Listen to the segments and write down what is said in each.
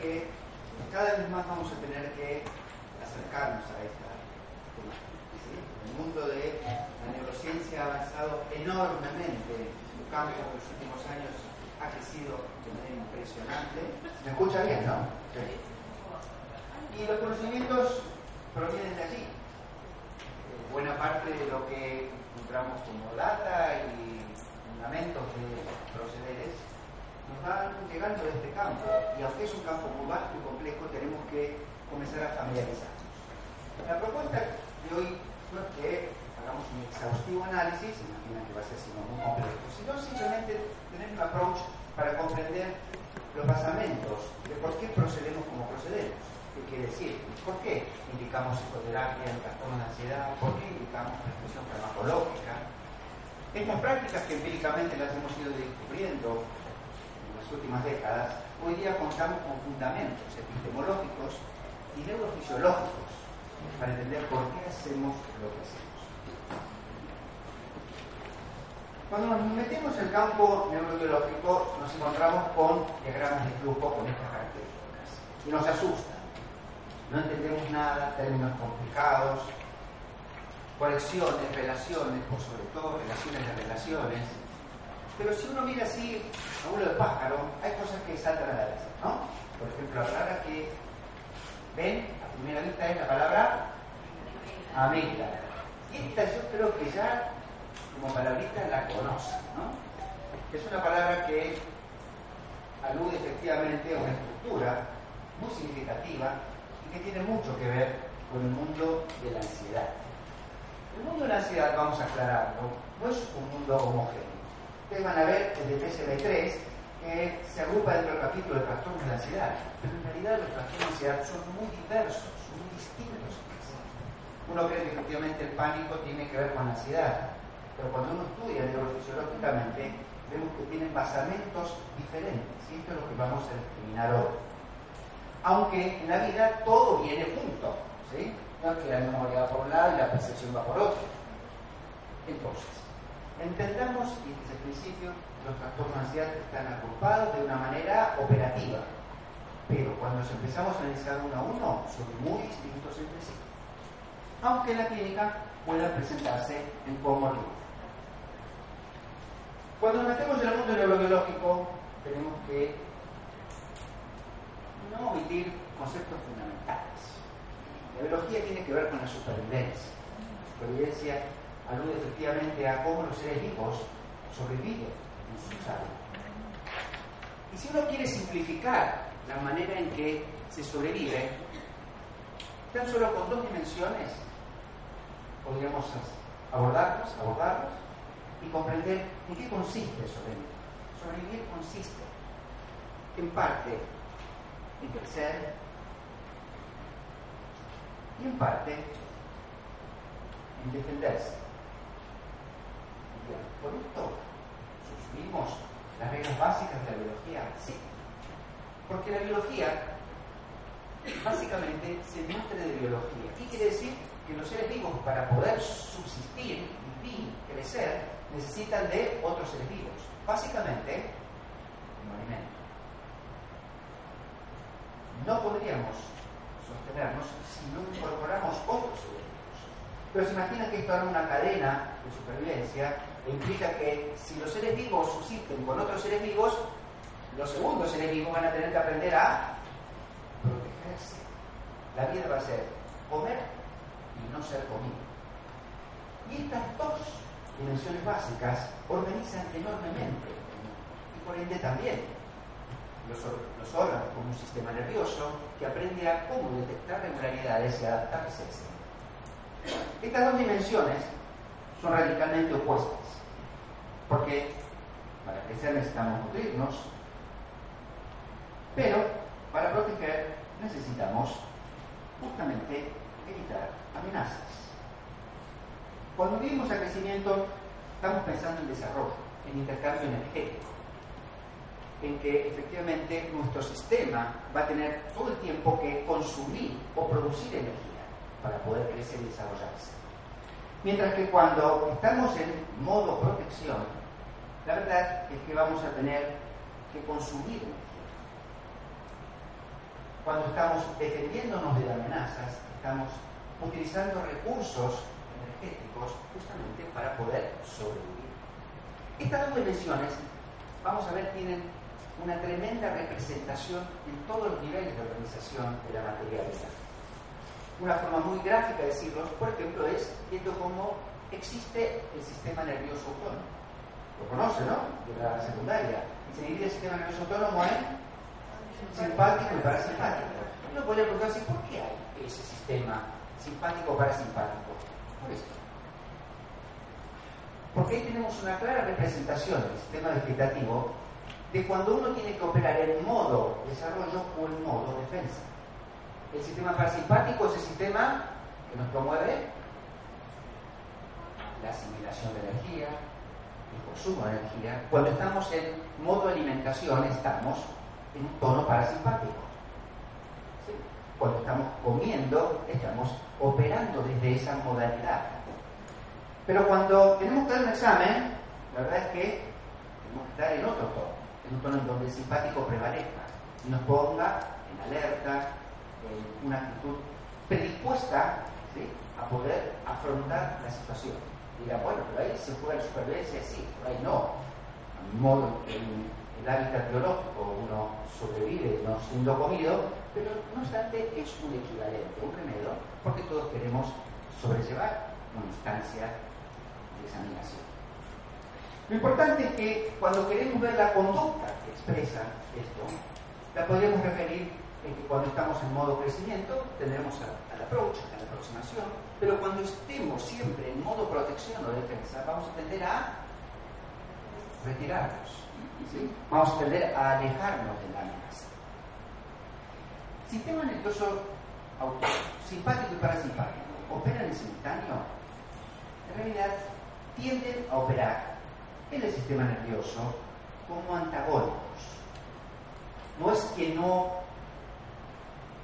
Que cada vez más vamos a tener que acercarnos a esta. El mundo de la neurociencia ha avanzado enormemente en su campo en los últimos años ha crecido de manera impresionante. ¿Me escucha bien, no? Sí. Y los conocimientos provienen de allí. Eh, Buena parte de lo que encontramos como data y fundamentos de procederes van llegando de este campo. Y aunque es un campo muy vasto y complejo, tenemos que comenzar a familiarizarnos. La propuesta de hoy no es que hagamos un exhaustivo análisis, imagina que va a ser sino muy complejo, sino simplemente tener un approach para comprender los basamentos de por qué procedemos como procedemos. ¿Qué quiere decir? ¿Por qué indicamos psicoterapia en trastorno de ansiedad? ¿Por qué indicamos prescripción farmacológica? Estas prácticas que empíricamente las hemos ido descubriendo últimas décadas, hoy día contamos con fundamentos epistemológicos y neurofisiológicos para entender por qué hacemos lo que hacemos. Cuando nos metemos en el campo neurobiológico nos encontramos con diagramas de flujo con estas características y nos asustan. No entendemos nada, términos complicados, conexiones, relaciones, por sobre todo relaciones de relaciones. Pero si uno mira así a de pájaro, hay cosas que saltan a la vista, ¿no? Por ejemplo, la palabra que ven a primera vista es la palabra. Y esta yo creo que ya como palabrita la conocen, ¿no? Es una palabra que alude efectivamente a una estructura muy significativa y que tiene mucho que ver con el mundo de la ansiedad. El mundo de la ansiedad, vamos a aclararlo, no es un mundo homogéneo. Ustedes van a ver el de PSB3 que se agrupa dentro del capítulo de trastornos de ansiedad, pero en realidad los trastornos de ansiedad son muy diversos, muy distintos. Uno cree que efectivamente el pánico tiene que ver con la ansiedad, pero cuando uno estudia neurofisiológicamente, vemos que tienen basamentos diferentes, y esto es lo que vamos a discriminar hoy. Aunque en la vida todo viene junto, ¿sí? No es que la memoria va por un lado y la percepción va por otro. Entonces, entendamos, y desde el principio, los trastornos ansiedad están agrupados de una manera operativa, pero cuando nos empezamos a analizar uno a uno, son muy distintos entre sí. Aunque en la clínica puedan presentarse en comorbilidad. Cuando nos metemos en el mundo neurobiológico, tenemos que no omitir conceptos fundamentales. La biología tiene que ver con. La supervivencia alude efectivamente a cómo los seres vivos sobreviven en su salud. Y si uno quiere simplificar la manera en que se sobrevive, tan solo con dos dimensiones podríamos abordarlos, abordarlos y comprender en qué consiste sobrevivir. Sobrevivir consiste, en parte, en crecer y en parte en defenderse. Por esto suscribimos las reglas básicas de la biología, sí. Porque la biología básicamente se nutre de biología. ¿Qué quiere decir? Que los seres vivos para poder subsistir, vivir, crecer, necesitan de otros seres vivos. Básicamente, un alimento. No podríamos sostenernos si no incorporamos otros seres vivos. Pero se imagina que esto era una cadena de supervivencia implica que si los seres vivos subsisten con otros seres vivos, los segundos seres vivos van a tener que aprender a protegerse. La vida va a ser comer y no ser comido. Y estas dos dimensiones básicas organizan enormemente y por ende también los, los órganos como un sistema nervioso que aprende a cómo detectar regularidades y adaptarse a ese. Estas dos dimensiones son radicalmente opuestas, porque para crecer necesitamos nutrirnos, pero para proteger necesitamos justamente evitar amenazas. Cuando vivimos a crecimiento, estamos pensando en desarrollo, en intercambio energético, en que efectivamente nuestro sistema va a tener todo el tiempo que consumir o producir energía para poder crecer y desarrollarse. Mientras que cuando estamos en modo protección, la verdad es que vamos a tener que consumir. Cuando estamos defendiéndonos de amenazas, estamos utilizando recursos energéticos justamente para poder sobrevivir. Estas dos dimensiones, vamos a ver, tienen una tremenda representación en todos los niveles de organización de la materialidad. Una forma muy gráfica de decirlo, por ejemplo, es viendo cómo existe el sistema nervioso autónomo. Lo conoce, ¿no? De la secundaria. Se divide el sistema nervioso autónomo en simpático y parasimpático. Uno podría preguntarse, ¿por qué hay ese sistema simpático o parasimpático? Por esto. Porque ahí tenemos una clara representación del sistema vegetativo de cuando uno tiene que operar en modo desarrollo o en modo defensa. El sistema parasimpático es el sistema que nos promueve la asimilación de energía, el consumo de energía. Cuando estamos en modo alimentación estamos en un tono parasimpático. Cuando estamos comiendo estamos operando desde esa modalidad. Pero cuando tenemos que dar un examen, la verdad es que tenemos que estar en otro tono, en un tono en donde el simpático prevalezca y nos ponga en alerta, en una actitud predispuesta a poder afrontar la situación. Dirá, bueno, pero ahí se juega la supervivencia, sí, pero ahí no. Modo, en el hábitat biológico uno sobrevive no siendo comido, pero no obstante es un equivalente, un remedio, porque todos queremos sobrellevar una instancia de examinación. Lo importante es que cuando queremos ver la conducta que expresa esto, la podríamos referir en que cuando estamos en modo crecimiento tendremos al approach, a la aproximación, pero cuando estemos siempre en modo protección o defensa, vamos a tender a retirarnos, vamos a tender a alejarnos de la amenaza. Sistema nervioso simpático y parasimpático operan en simultáneo. En realidad tienden a operar en el sistema nervioso como antagónicos. No es que no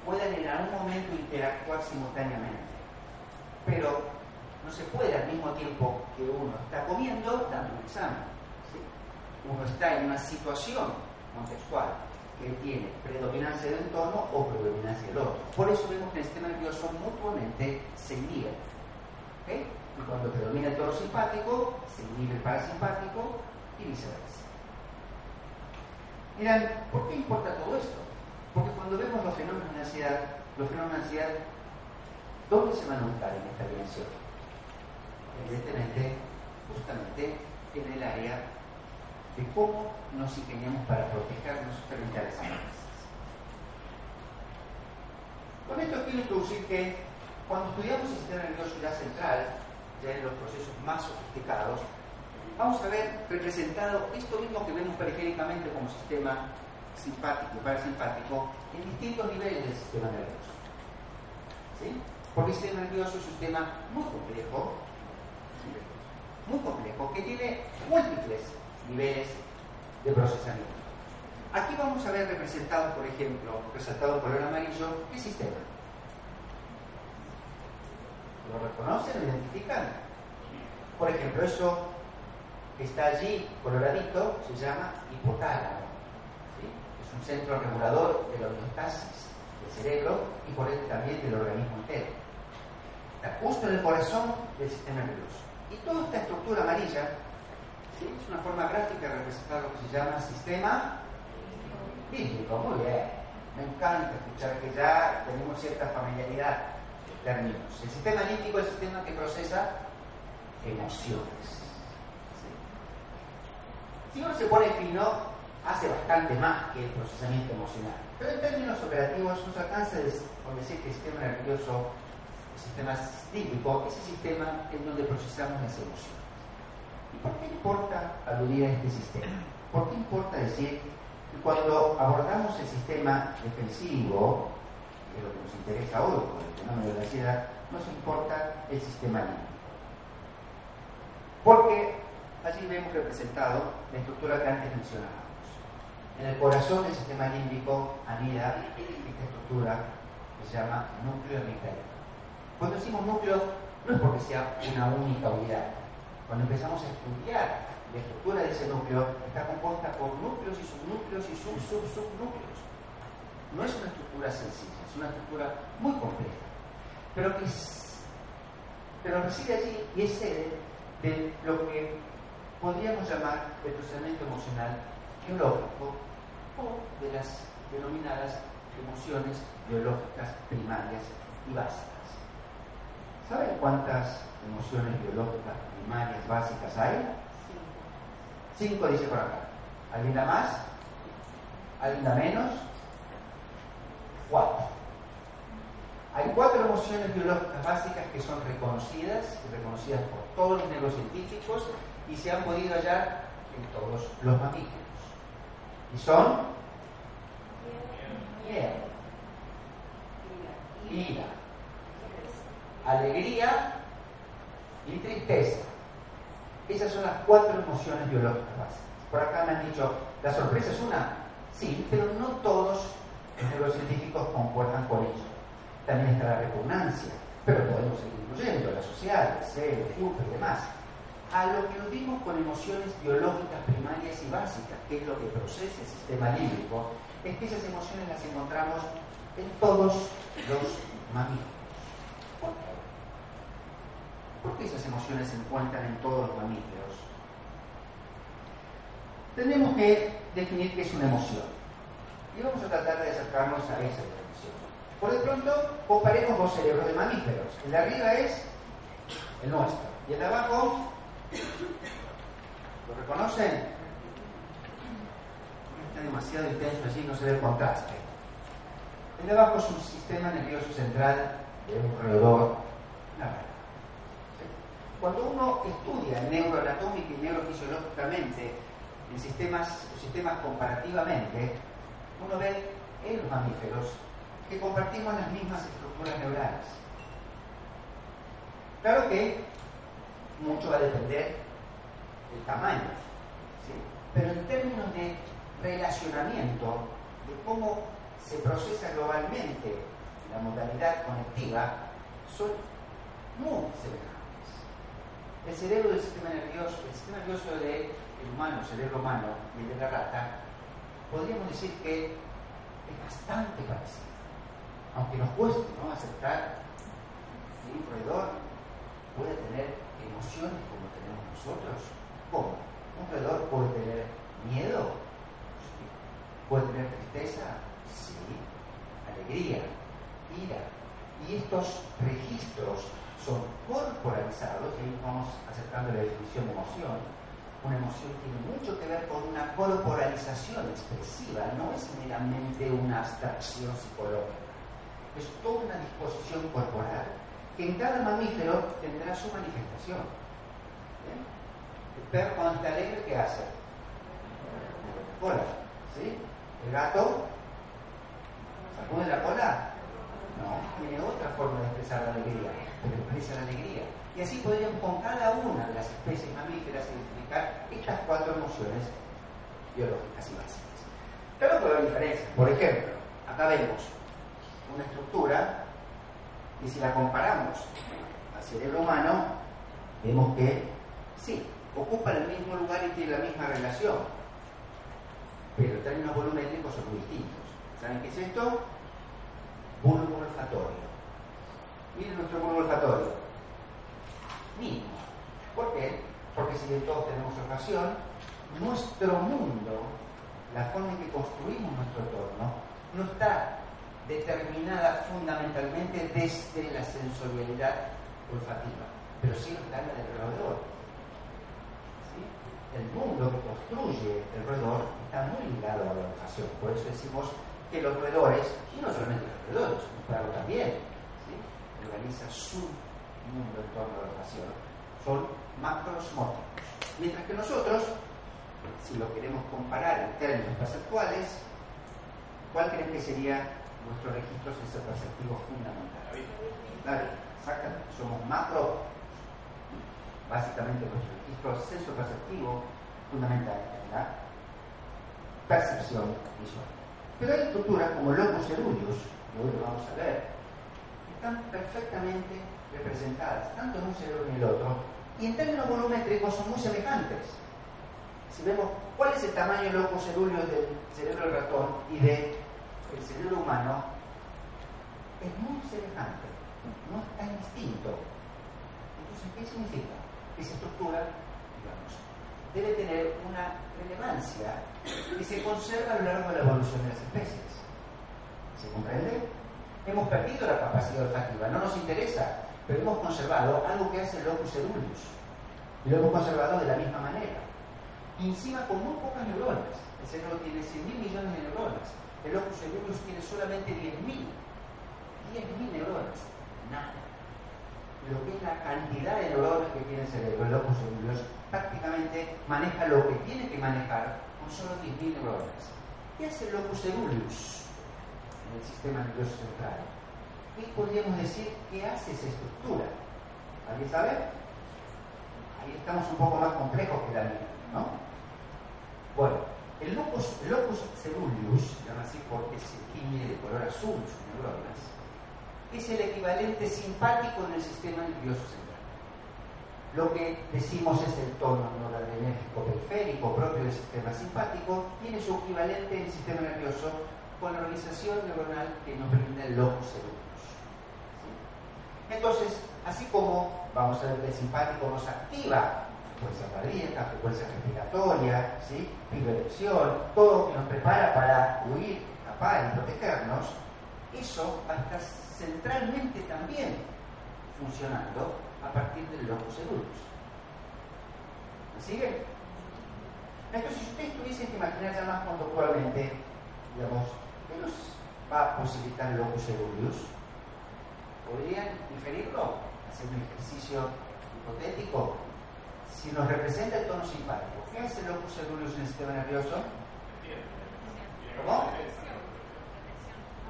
puedan en algún momento interactuar simultáneamente, pero no se puede al mismo tiempo que uno está comiendo dando un examen. Uno está en una situación contextual que tiene predominancia de un tono o predominancia del otro. Por eso vemos que el sistema nervioso mutuamente se inhibe. Y cuando predomina el tono simpático, se inhibe el parasimpático y viceversa. Miran, ¿por qué importa todo esto? Porque cuando vemos los fenómenos de ansiedad, los fenómenos de ansiedad, ¿dónde se van a notar en esta dimensión? Evidentemente, justamente en el área de cómo nos ingeniamos para protegernos frente a las amenazas. Con esto quiero introducir que cuando estudiamos el sistema nervioso ya central, ya en los procesos más sofisticados, vamos a ver representado esto mismo que vemos periféricamente como sistema simpático y parasimpático en distintos niveles del sistema nervioso. ¿Sí? Porque el sistema nervioso es un sistema muy complejo, muy complejo, que tiene múltiples niveles de procesamiento. Aquí vamos a ver representado, por ejemplo, resaltado por el amarillo, ¿qué sistema? ¿Lo reconocen? ¿Lo identifican? Por ejemplo, eso que está allí, coloradito, se llama hipotálamo. Es un centro regulador de la homeostasis del cerebro y por ende también del organismo entero. Justo en el corazón del sistema nervioso. Y toda esta estructura amarilla es una forma gráfica de representar lo que se llama sistema bíblico. Muy bien. Me encanta escuchar que ya tenemos cierta familiaridad términos. El sistema límbico es el sistema que procesa emociones. Si uno se pone fino, hace bastante más que el procesamiento emocional. Pero en términos operativos no se alcanza con decir que el sistema nervioso, sistema límbico, es el sistema en donde procesamos las emociones. ¿Y por qué importa aludir a este sistema? ¿Por qué importa decir que cuando abordamos el sistema defensivo, que es lo que nos interesa hoy con el fenómeno de la ansiedad, nos importa el sistema límbico? Porque allí vemos representado la estructura que antes mencionábamos. En el corazón del sistema límbico anida esta estructura que se llama núcleo amigdalico. Cuando decimos núcleo, no es porque sea una única unidad. Cuando empezamos a estudiar la estructura de ese núcleo, está compuesta por núcleos y subnúcleos y sub, subnúcleos. No es una estructura sencilla, es una estructura muy compleja. Pero que pero reside allí y es sede de lo que podríamos llamar el procesamiento emocional biológico o de las denominadas emociones biológicas primarias y básicas. ¿Saben cuántas emociones biológicas primarias básicas hay? Cinco dice por acá. ¿Alguien da más? ¿Alguien da menos? Cuatro. Hay cuatro emociones biológicas básicas que son reconocidas y reconocidas por todos los neurocientíficos y se han podido hallar en todos los mamíferos. Y son miedo, ira, alegría y tristeza. Esas son las cuatro emociones biológicas básicas. Por acá me han dicho, la sorpresa es una, sí, pero no todos los neurocientíficos concuerdan con ello. También está la repugnancia, pero podemos seguir incluyendo la social, el celo, el y demás. A lo que dimos con emociones biológicas primarias y básicas, que es lo que procesa el sistema límbico, es que esas emociones las encontramos en todos los mamíferos. ¿Por qué? ¿Por qué esas emociones se encuentran en todos los mamíferos? Tenemos que definir qué es una emoción. Y vamos a tratar de acercarnos a esa definición. Por de pronto, comparemos dos cerebros de mamíferos. El de arriba es el nuestro. Y el de abajo, ¿lo reconocen? Está demasiado intenso allí, no se ve el contraste. El de abajo es un sistema nervioso central de un roedor, Cuando uno estudia neuroanatómica y neurofisiológicamente en sistemas, sistemas comparativamente, uno ve en los mamíferos que compartimos las mismas estructuras neurales. Claro que mucho va a depender del tamaño, pero en términos de relacionamiento, de cómo se procesa globalmente la modalidad conectiva, son muy semejantes. El cerebro del sistema nervioso, el sistema nervioso del humano, el cerebro humano y el de la rata, podríamos decir que es bastante parecido aunque nos cueste ¿no? aceptar que un roedor puede tener emociones como tenemos nosotros. ¿Cómo? Un roedor puede tener miedo, puede tener tristeza, sí, alegría, ira. Y estos registros son corporalizados, y ahí vamos acercando la definición de emoción. Una emoción tiene mucho que ver con una corporalización expresiva, no es meramente una abstracción psicológica es toda una disposición corporal que en cada mamífero tendrá su manifestación. El perro cuando está alegre, ¿qué hace? Cola, ¿sí? El gato sacude la cola. No, tiene otra forma de expresar la alegría, pero expresa la alegría. Y así podríamos con cada una de las especies mamíferas identificar estas cuatro emociones biológicas y básicas. Claro que hay diferencias. Por ejemplo, acá vemos una estructura y si la comparamos al cerebro humano, vemos que sí, ocupa el mismo lugar y tiene la misma relación, pero en términos volumétricos son muy distintos. ¿Saben qué es esto? Bulbo olfatorio. Miren nuestro bulbo olfatorio. Mismo. ¿Por qué? Porque si todos tenemos ocasión, nuestro mundo, la forma en que construimos nuestro entorno, no está determinada fundamentalmente desde la sensorialidad olfativa, pero sí está en el roedor. el mundo que construye el roedor está muy ligado a la olfacción. Por eso decimos que los roedores, y no solamente los roedores, un perro también, ¿sí? organiza su mundo en torno a la olfacción, son macrosmóticos. Mientras que nosotros, si lo queremos comparar en términos perceptuales, ¿cuál creen que sería nuestro registro perceptivo fundamental? Exactamente, somos macro, básicamente nuestro registro senso perceptivo fundamental es la percepción visual. Pero hay estructuras como locus ceruleus, que hoy lo vamos a ver, que están perfectamente representadas, tanto en un cerebro y en el otro, y en términos volumétricos son muy semejantes. Si vemos cuál es el tamaño locus ceruleus del cerebro del ratón y del cerebro humano, es muy semejante, no es tan distinto. Entonces, ¿qué significa? Esa estructura, digamos, debe tener una relevancia que se conserva a lo largo de la evolución de las especies. ¿Se comprende? Hemos perdido la capacidad olfativa, no nos interesa, pero hemos conservado algo que hace el locus ceruleus. Y lo hemos conservado de la misma manera. Y encima con muy pocas neuronas. El cerebro tiene 100.000 millones de neuronas. El locus ceruleus tiene solamente 10.000. 10.000 neuronas. Nada. Lo que es la cantidad de neuronas que tiene el cerebro, el locus ceruleus, prácticamente maneja lo que tiene que manejar solo 10.000 neuronas. ¿Qué hace el locus ceruleus en el sistema nervioso central? ¿qué podríamos decir que hace esa estructura? ¿Alguien sabe? Ahí estamos un poco más complejos que la mía, ¿no? Bueno, el locus, locus ceruleus, llama así porque se tiñe de color azul sus neuronas, es el equivalente simpático del sistema nervioso central. Lo que decimos es el tono noradrenérgico periférico propio del sistema simpático, tiene su equivalente en el sistema nervioso con la organización neuronal que nos brinda el locus ceruleus. Entonces, así como vamos a ver que el simpático nos activa fuerza cardíaca, fuerza respiratoria, ¿sí? todo lo que nos prepara para huir, escapar y protegernos, eso va a estar centralmente también funcionando a partir del locus ceruleus. ¿Me sigue? Entonces, si ustedes tuviesen que imaginar ya más conductualmente, digamos, ¿qué nos va a posibilitar ceruleus? ¿Podrían inferirlo? Hacer un ejercicio hipotético. Si nos representa el tono simpático, ¿qué hace el locus en el sistema nervioso? ¿Cómo?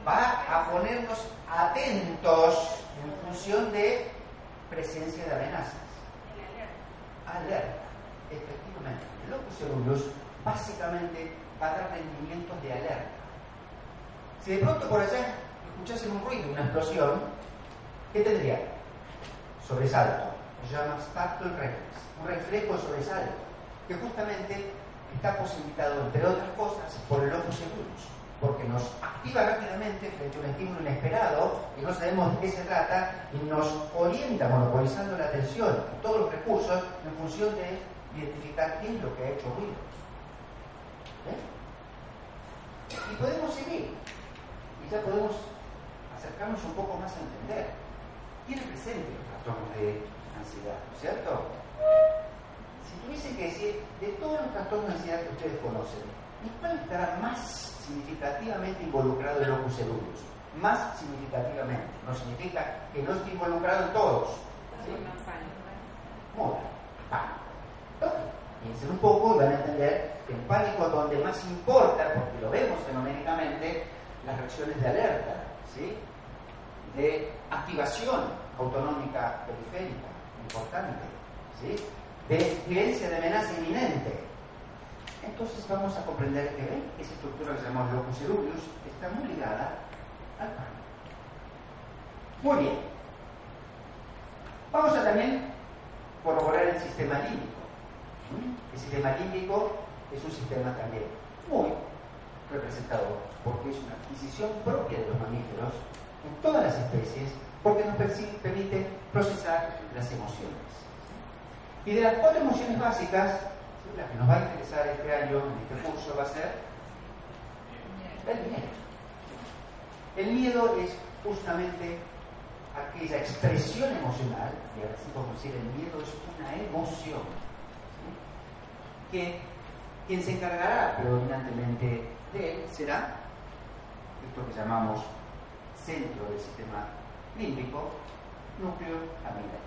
Va a ponernos atentos en función de presencia de amenazas. Alerta. Efectivamente. El locus ceruleus básicamente va a dar rendimientos de alerta. Si de pronto por allá escuchasen un ruido, una explosión, ¿qué tendría? Sobresalto. Se llama startle reflex, un reflejo de sobresalto, que justamente está posibilitado, entre otras cosas, por el locus ceruleus, porque nos activa rápidamente frente a un estímulo inesperado y no sabemos de qué se trata y nos orienta monopolizando la atención y todos los recursos en función de identificar qué es lo que ha hecho ruido. Y podemos seguir y ya podemos acercarnos un poco más a entender tiene presente los trastornos de ansiedad, ¿no es cierto? Si tuviesen que decir, de todos los trastornos de ansiedad que ustedes conocen, ¿en cuál estará más significativamente involucrado el locus ceruleus? Más significativamente. No significa que no esté involucrado en todos. ¿sí? Moda, pánico. Piensen un poco y van a entender que el pánico donde más importa, porque lo vemos fenoménicamente, las reacciones de alerta, ¿sí? de activación autonómica periférica, importante, ¿sí? de experiencia de amenaza inminente. Entonces vamos a comprender que ¿ven? esa estructura que llamamos locus ceruleus está muy ligada al pánico. Muy bien. Vamos a también corroborar el sistema límbico. El sistema límbico es un sistema también muy representador, porque es una adquisición propia de los mamíferos en todas las especies porque nos permite procesar las emociones. Y de las cuatro emociones básicas, la que nos va a interesar este año en este curso va a ser el miedo. El miedo es justamente aquella expresión emocional, y ahora sí podemos decir, el miedo es una emoción. que quien se encargará predominantemente de él será esto que llamamos centro del sistema límbico, núcleo amigal.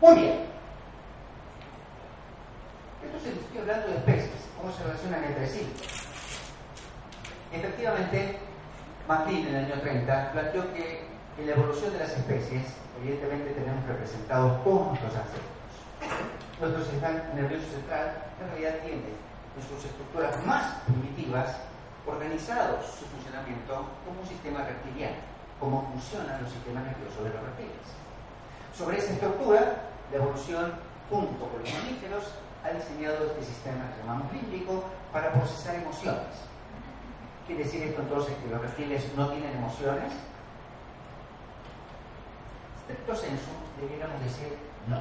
Muy bien. Entonces estoy hablando de especies, cómo se relacionan entre sí. Efectivamente, McLean en el año 30 planteó que en la evolución de las especies, evidentemente tenemos representados todos nuestros ancestros. Nuestro nervioso central en realidad tiene en sus estructuras más primitivas organizado su funcionamiento como un sistema reptiliano, como funcionan los sistemas nerviosos de los reptiles. Sobre esa estructura, la evolución, junto con los mamíferos, ha diseñado este sistema que llamamos límbico para procesar emociones. ¿Quiere decir esto entonces que los reptiles no tienen emociones? Stricto sensu, deberíamos decir no.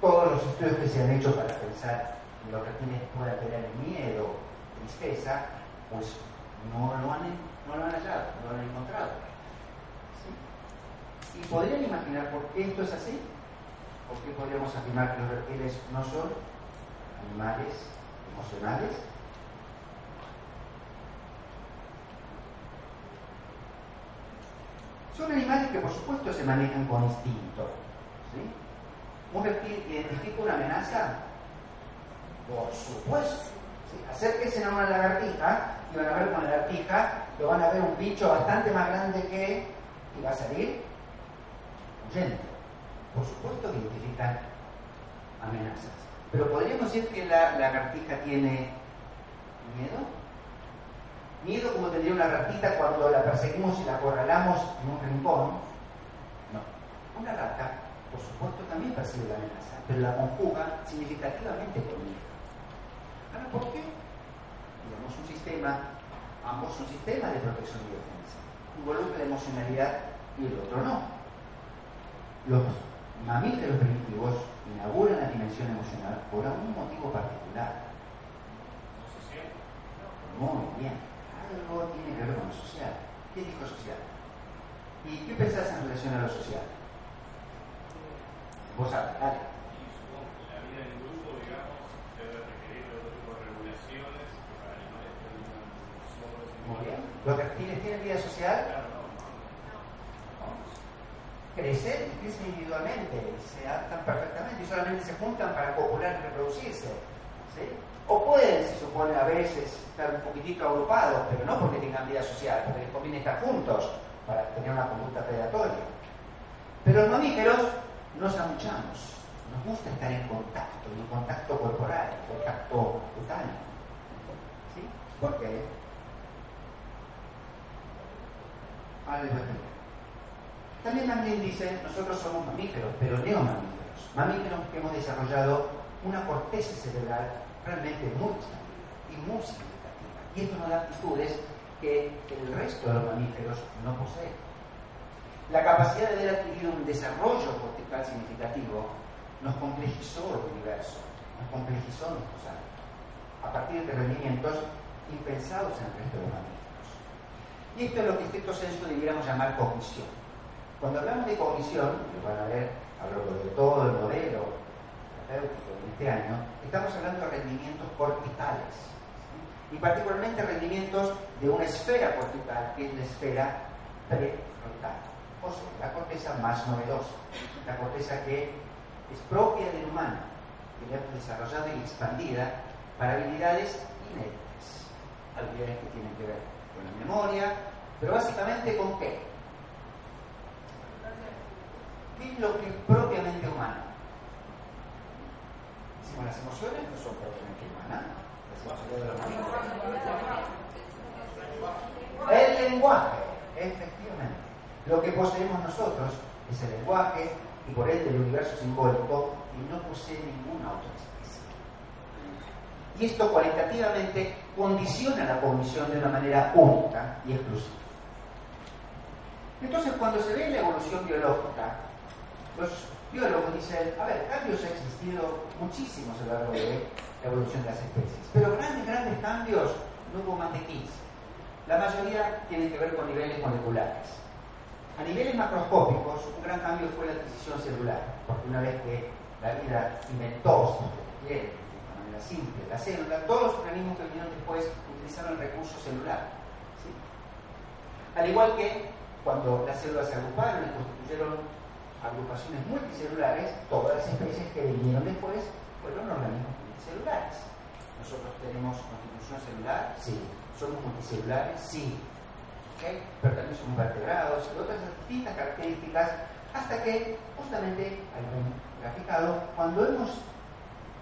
Todos los estudios que se han hecho para pensar que los reptiles puedan tener miedo, tristeza, pues no lo han, no lo han hallado, no lo han encontrado. ¿Y podrían imaginar por qué esto es así? ¿Por qué podríamos afirmar que los reptiles no son animales emocionales? Son animales que por supuesto se manejan con instinto. ¿Un reptil identifica una amenaza? Por supuesto. ¿sí? Acérquense a una lagartija y van a ver una lagartija, lo van a ver un bicho bastante más grande que y va a salir huyendo. Por supuesto que identifican amenazas. Pero podríamos decir que la lagartija tiene miedo. Miedo como tendría una ratita cuando la perseguimos y la acorralamos en un rincón. No. Una rata, por supuesto, también percibe la amenaza, pero la conjuga significativamente con miedo. Ahora, ¿por qué? Digamos un sistema, ambos un sistema de protección y defensa. Involucra la emocionalidad y el otro no. Los mamíferos primitivos inauguran la dimensión emocional por algún motivo particular. Muy bien. Algo tiene que ver con lo social. ¿Qué dijo social? ¿Y qué pensás en relación a lo social? Vos sabés, dale. Muy bien. ¿Los reptiles tienen vida social? Crecen y crecen individualmente, se adaptan perfectamente y solamente se juntan para copular y reproducirse. O pueden, se supone, a veces estar un poquitito agrupados, pero no porque tengan vida social, porque les conviene estar juntos para tener una conducta predatoria. Pero los mamíferos nos amuchamos, nos gusta estar en contacto, en contacto corporal, en contacto cutáneo. ¿Sí? ¿Por qué? Ahora les. También Manlin dice, nosotros somos mamíferos, pero neomamíferos. Mamíferos que hemos desarrollado una corteza cerebral realmente muy y muy significativa. Y esto nos da actitudes que el resto de los mamíferos no poseen. La capacidad de haber adquirido un desarrollo cortical significativo nos complejizó el universo, nos complejizó nuestros años, a partir de rendimientos impensados en el resto de los mamíferos. Y esto es lo que en estricto senso debiéramos llamar cognición. Cuando hablamos de cognición, lo van a ver a lo largo de todo el modelo terapéutico de este año, estamos hablando de rendimientos corticales. Y particularmente rendimientos de una esfera cortical, que es la esfera prefrontal. O sea, la corteza más novedosa, la corteza que es propia del humano, que ya fue desarrollada y expandida para habilidades inéditas. Habilidades que tienen que ver con la memoria, pero básicamente con qué? ¿Qué es lo que es propiamente humano? Decimos, las emociones no son propiamente humanas. El lenguaje, efectivamente. Lo que poseemos nosotros es el lenguaje y por ende el universo simbólico y no posee ninguna otra especie. Y esto cualitativamente condiciona la cognición de una manera única y exclusiva. Entonces, cuando se ve la evolución biológica, los biólogos dicen, a ver, cambios han existido muchísimos a lo largo de la evolución de las especies, pero grandes, grandes cambios no hubo más de 15. La mayoría tienen que ver con niveles moleculares. A niveles macroscópicos, un gran cambio fue la adquisición celular, porque una vez que la vida inventó, de manera simple, la célula, todos los organismos que vinieron después utilizaron el recurso celular. Al igual que cuando las células se agruparon y constituyeron agrupaciones multicelulares, todas las especies que vinieron después fueron organismos multicelulares. Nosotros tenemos constitución celular, sí. Somos multicelulares, sí. Pero también somos vertebrados y otras distintas características hasta que, justamente, al graficado, cuando hemos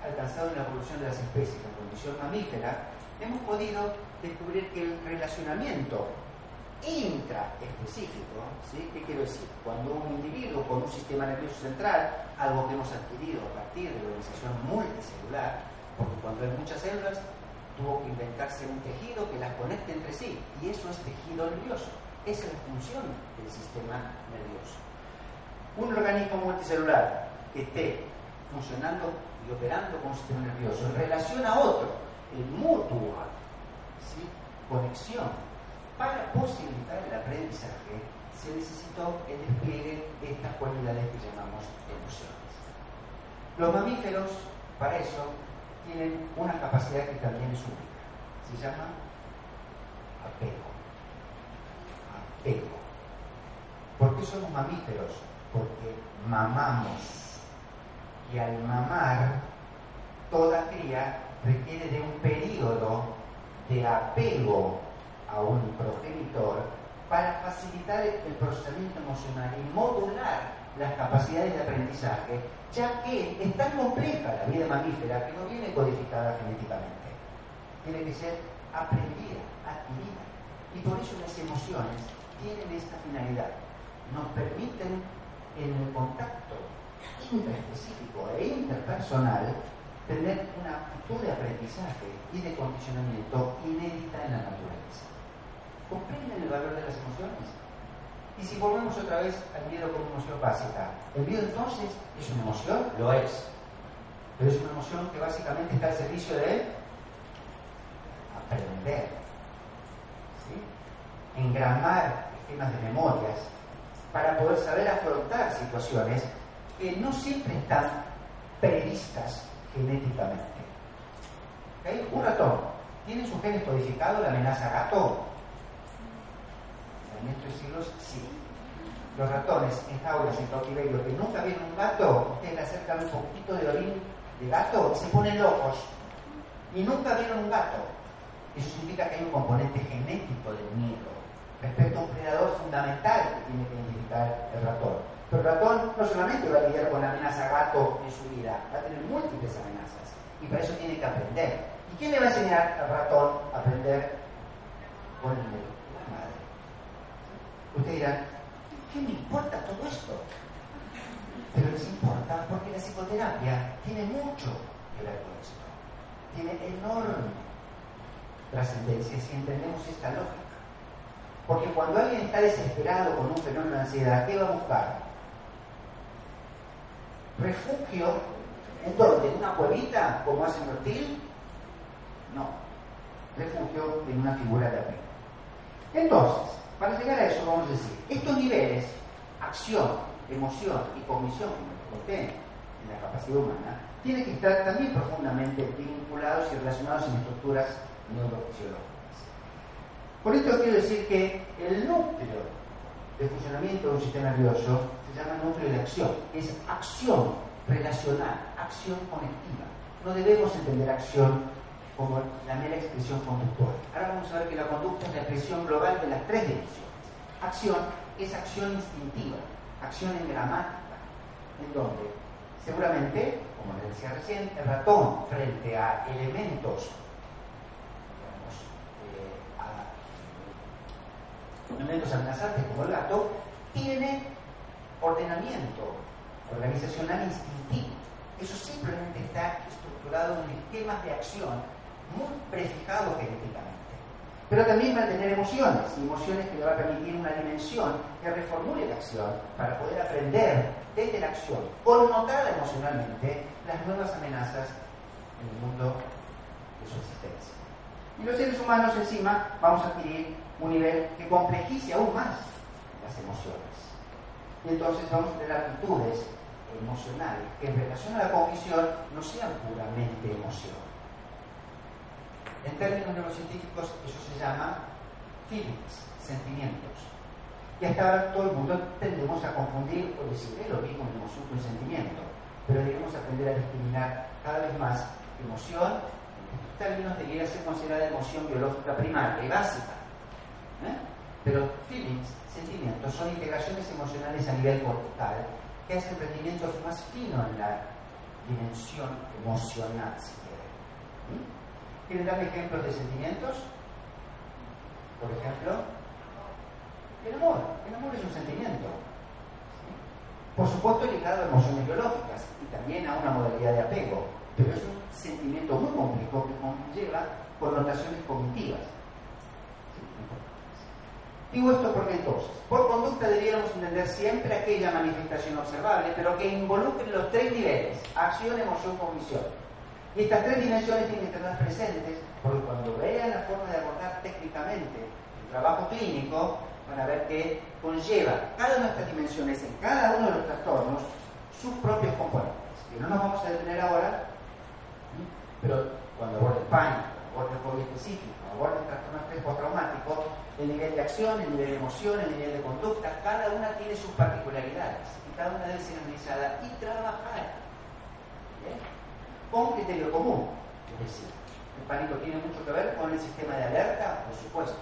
alcanzado en la evolución de las especies la condición mamífera, hemos podido descubrir que el relacionamiento intraespecífico, ¿sí? ¿qué quiero decir? Cuando un individuo con un sistema nervioso central, algo que hemos adquirido a partir de la organización multicelular, porque cuando hay muchas células, tuvo que inventarse un tejido que las conecte entre sí, y eso es tejido nervioso. Esa es la función del sistema nervioso. Un organismo multicelular que esté funcionando y operando con un sistema nervioso en relación a otro, en mutua ¿sí? conexión, para posibilitar el aprendizaje se necesitó el despliegue de estas cualidades que llamamos emociones. Los mamíferos, para eso, tienen una capacidad que también es única. Se llama apego. Apego. ¿Por qué somos mamíferos? Porque mamamos. Y al mamar, toda cría requiere de un periodo de apego a un progenitor para facilitar el procesamiento emocional y modular las capacidades de aprendizaje, ya que es tan compleja la vida mamífera que no viene codificada genéticamente. Tiene que ser aprendida, adquirida. Y por eso las emociones tienen esta finalidad. Nos permiten en el contacto intraespecífico e interpersonal tener una actitud de aprendizaje y de condicionamiento inédita en la naturaleza comprenden el valor de las emociones. Y si volvemos otra vez al miedo como emoción básica, ¿el miedo entonces es una emoción? Lo es. Pero es una emoción que básicamente está al servicio de aprender, ¿sí? engramar esquemas de memorias para poder saber afrontar situaciones que no siempre están previstas genéticamente. Un ratón tiene sus genes codificados la amenaza gato en estos siglos sí. Los ratones en jaulas en cautiverio que nunca vieron un gato, ustedes le acercan un poquito de orín de gato y se ponen locos. Y nunca vieron un gato. Eso significa que hay un componente genético del miedo respecto a un predador fundamental que tiene que identificar el ratón. Pero el ratón no solamente va a lidiar con la amenaza gato en su vida, va a tener múltiples amenazas. Y para eso tiene que aprender. ¿Y quién le va a enseñar al ratón a aprender con el miedo? Usted dirá, ¿qué me importa todo esto? Pero les importa porque la psicoterapia tiene mucho que ver con esto. Tiene enorme trascendencia si entendemos esta lógica. Porque cuando alguien está desesperado con un fenómeno de ansiedad, ¿qué va a buscar? ¿Refugio? ¿En dónde? ¿En una cuevita como hace un reptil? No. Refugio en una figura de apego. Entonces, para llegar a eso, vamos a decir, estos niveles, acción, emoción y cognición, como en la capacidad humana, tienen que estar también profundamente vinculados y relacionados en estructuras neurofisiológicas. Por esto quiero decir que el núcleo de funcionamiento de un sistema nervioso se llama núcleo de acción, es acción relacional, acción conectiva. No debemos entender acción como la mera expresión conductual. Ahora vamos a ver que la conducta es la expresión global de las tres dimensiones. Acción es acción instintiva, acción en gramática, en donde seguramente, como les decía recién, el ratón frente a elementos, eh, elementos amenazantes como el gato, tiene ordenamiento organizacional instintivo. Eso simplemente está estructurado en esquemas de acción muy prefijado genéticamente. Pero también va a tener emociones, emociones que le va a permitir una dimensión que reformule la acción para poder aprender desde la acción, connotada emocionalmente, las nuevas amenazas en el mundo de su existencia. Y los seres humanos encima vamos a adquirir un nivel que complejice aún más las emociones. Y entonces vamos a tener actitudes emocionales que en relación a la cognición no sean puramente emoción. En términos neurocientíficos eso se llama feelings, sentimientos. Y hasta ahora todo el mundo tendemos a confundir o decir, es lo mismo emoción con sentimiento, pero debemos aprender a discriminar cada vez más emoción, en términos debería ser considerada emoción biológica primaria y básica. ¿eh? Pero feelings, sentimientos, son integraciones emocionales a nivel cortical que hacen rendimientos más finos en la dimensión emocional, si quieren. ¿Quieren darme ejemplos de sentimientos? Por ejemplo, el amor. El amor es un sentimiento. Por supuesto ligado a emociones biológicas y también a una modalidad de apego, pero es un sentimiento muy complejo que conlleva connotaciones cognitivas. Digo esto porque entonces, por conducta debiéramos entender siempre aquella manifestación observable, pero que involucre los tres niveles, acción, emoción, cognición. Y estas tres dimensiones tienen que estar presentes, porque cuando vean la forma de abordar técnicamente el trabajo clínico, van a ver que conlleva cada una de estas dimensiones en cada uno de los trastornos sus propios componentes. Que no nos vamos a detener ahora, pero cuando aborda el pánico, aborda el COVID específico, aborda el trastorno estrés postraumático, el nivel de acción, el nivel de emoción, el nivel de conducta, cada una tiene sus particularidades y cada una debe ser analizada y trabajar con criterio común. Es decir, el pánico tiene mucho que ver con el sistema de alerta, por supuesto.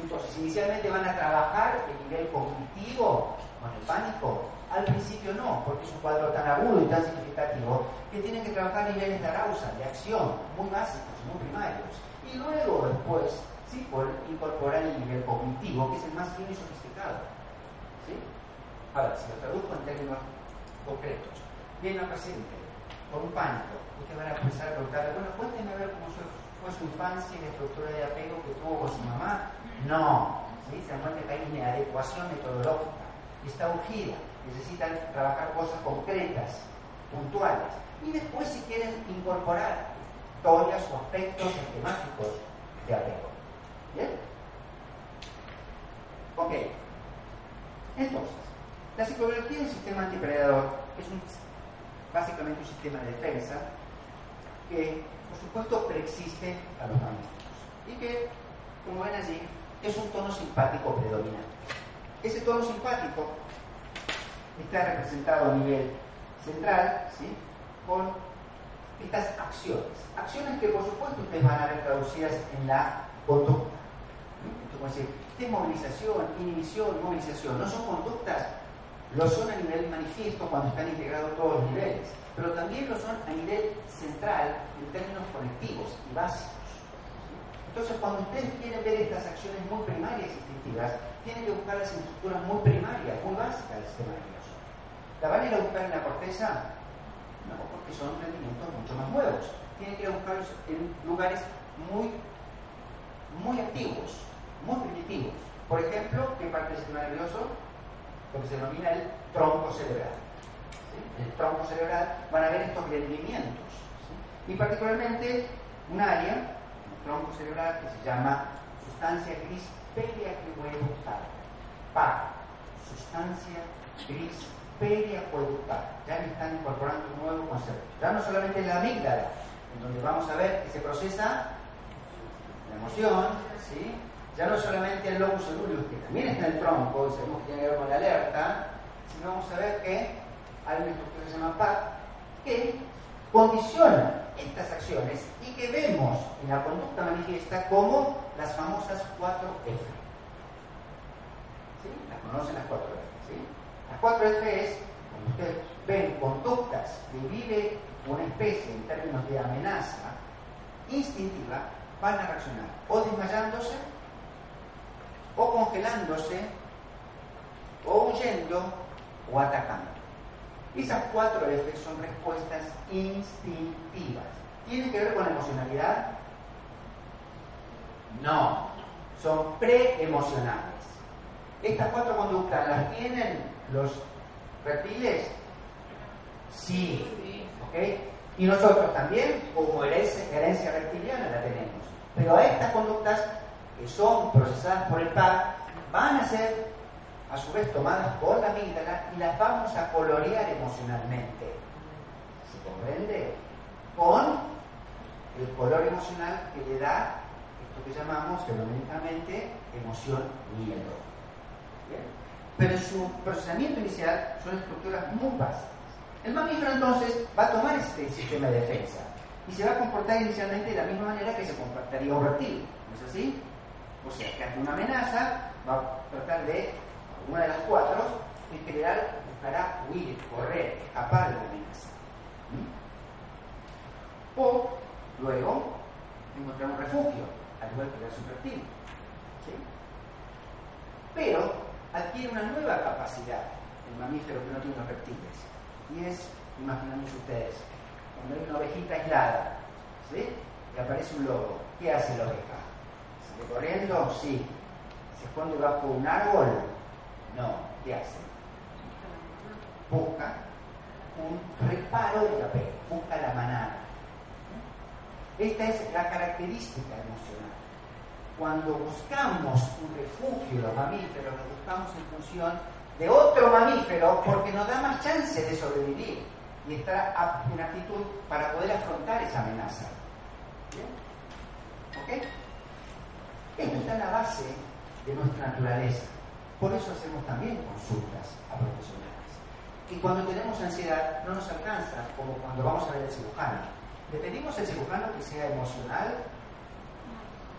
Entonces, inicialmente van a trabajar el nivel cognitivo con el pánico. Al principio no, porque es un cuadro tan agudo y tan significativo que tienen que trabajar niveles de arousal, de acción, muy básicos, muy primarios. Y luego, después, sí, por incorporar el nivel cognitivo, que es el más fino y sofisticado. ¿Sí? Ahora, si lo traduzco en términos concretos, viene una paciente con un pánico, ustedes van a empezar a preguntarle, bueno, cuénteme a ver cómo fue su infancia y la estructura de apego que tuvo con su mamá. No, se muestra que hay una adecuación metodológica, está urgida, necesitan trabajar cosas concretas, puntuales. Y después si quieren incorporar historias o aspectos esquemáticos de apego. ¿Bien? Ok. Entonces, la psicología un sistema antipredador es un, básicamente un sistema de defensa que, por supuesto, preexiste a los mamíferos y que, como ven allí, es un tono simpático predominante. Ese tono simpático está representado a nivel central, ¿sí? Con estas acciones. Acciones que, por supuesto, ustedes van a ver traducidas en la conducta. Entonces, desmovilización, inhibición, movilización, no son conductas, lo son a nivel manifiesto cuando están integrados todos los niveles, pero también lo son a nivel central en términos colectivos y básicos. Entonces, cuando ustedes quieren ver estas acciones muy primarias y instintivas, tienen que buscarlas en estructuras muy primarias, muy básicas del sistema nervioso. ¿La van a ir a buscar en la corteza? No, porque son rendimientos mucho más nuevos. Tienen que ir a buscarlos en lugares muy, muy antiguos, muy primitivos. Por ejemplo, ¿qué parte del sistema nervioso? Lo que se denomina el tronco cerebral. ¿Sí? El tronco cerebral van a ver estos rendimientos. Y particularmente un área tronco cerebral que se llama sustancia gris periaqueductal. PAC, sustancia gris periaqueductal. Ya me están incorporando un nuevo concepto. Ya no solamente en la amígdala, en donde vamos a ver que se procesa la emoción, ¿sí? Ya no solamente el ceruleus, que también está en el tronco, y sabemos que tiene que ver con la alerta, sino vamos a ver que hay una estructura que se llama PAC, que condiciona estas acciones y que vemos en la conducta manifiesta como las famosas 4F. ¿Sí? Las conocen las 4F. ¿sí? Las 4F es, cuando ustedes ven conductas que vive una especie en términos de amenaza instintiva, van a reaccionar o desmayándose, o congelándose, o huyendo, o atacando. Esas cuatro F son respuestas instintivas. ¿Tienen que ver con emocionalidad? No, son preemocionales. ¿Estas cuatro conductas las tienen los reptiles? Sí. ¿Ok? Y nosotros también, como herencia, herencia reptiliana, la tenemos. Pero a estas conductas, que son procesadas por el PAC, van a ser a su vez tomadas por la amígdala y las vamos a colorear emocionalmente. ¿Se comprende? Con el color emocional que le da esto que llamamos fenoménicamente emoción miedo. Pero en su procesamiento inicial son estructuras muy básicas. El mamífero entonces va a tomar este sistema de defensa y se va a comportar inicialmente de la misma manera que se comportaría un reptil. ¿No es así? O sea, que ante una amenaza va a tratar de, una de las cuatro, en general buscará huir, correr, escapar de la amenaza. ¿Mm? O luego encontrar un refugio, al igual que el reptil. ¿Sí? Pero adquiere una nueva capacidad el mamífero que no tiene los reptiles. Y es, imaginemos ustedes, cuando hay una ovejita aislada, ¿sí? Y aparece un lobo, ¿qué hace la oveja? ¿Sale corriendo? Sí. ¿Se esconde bajo un árbol? No. ¿Qué hace? Busca un reparo de la pena, busca la manada. Esta es la característica emocional. Cuando buscamos un refugio, los mamíferos, lo buscamos en función de otro mamífero porque nos da más chance de sobrevivir y estar en actitud para poder afrontar esa amenaza. ¿Bien? ¿Ok? Esto está en la base de nuestra naturaleza. Por eso hacemos también consultas a profesionales. Y cuando tenemos ansiedad no nos alcanza, como cuando vamos a ver al cirujano. ¿Le pedimos al cirujano que sea emocional?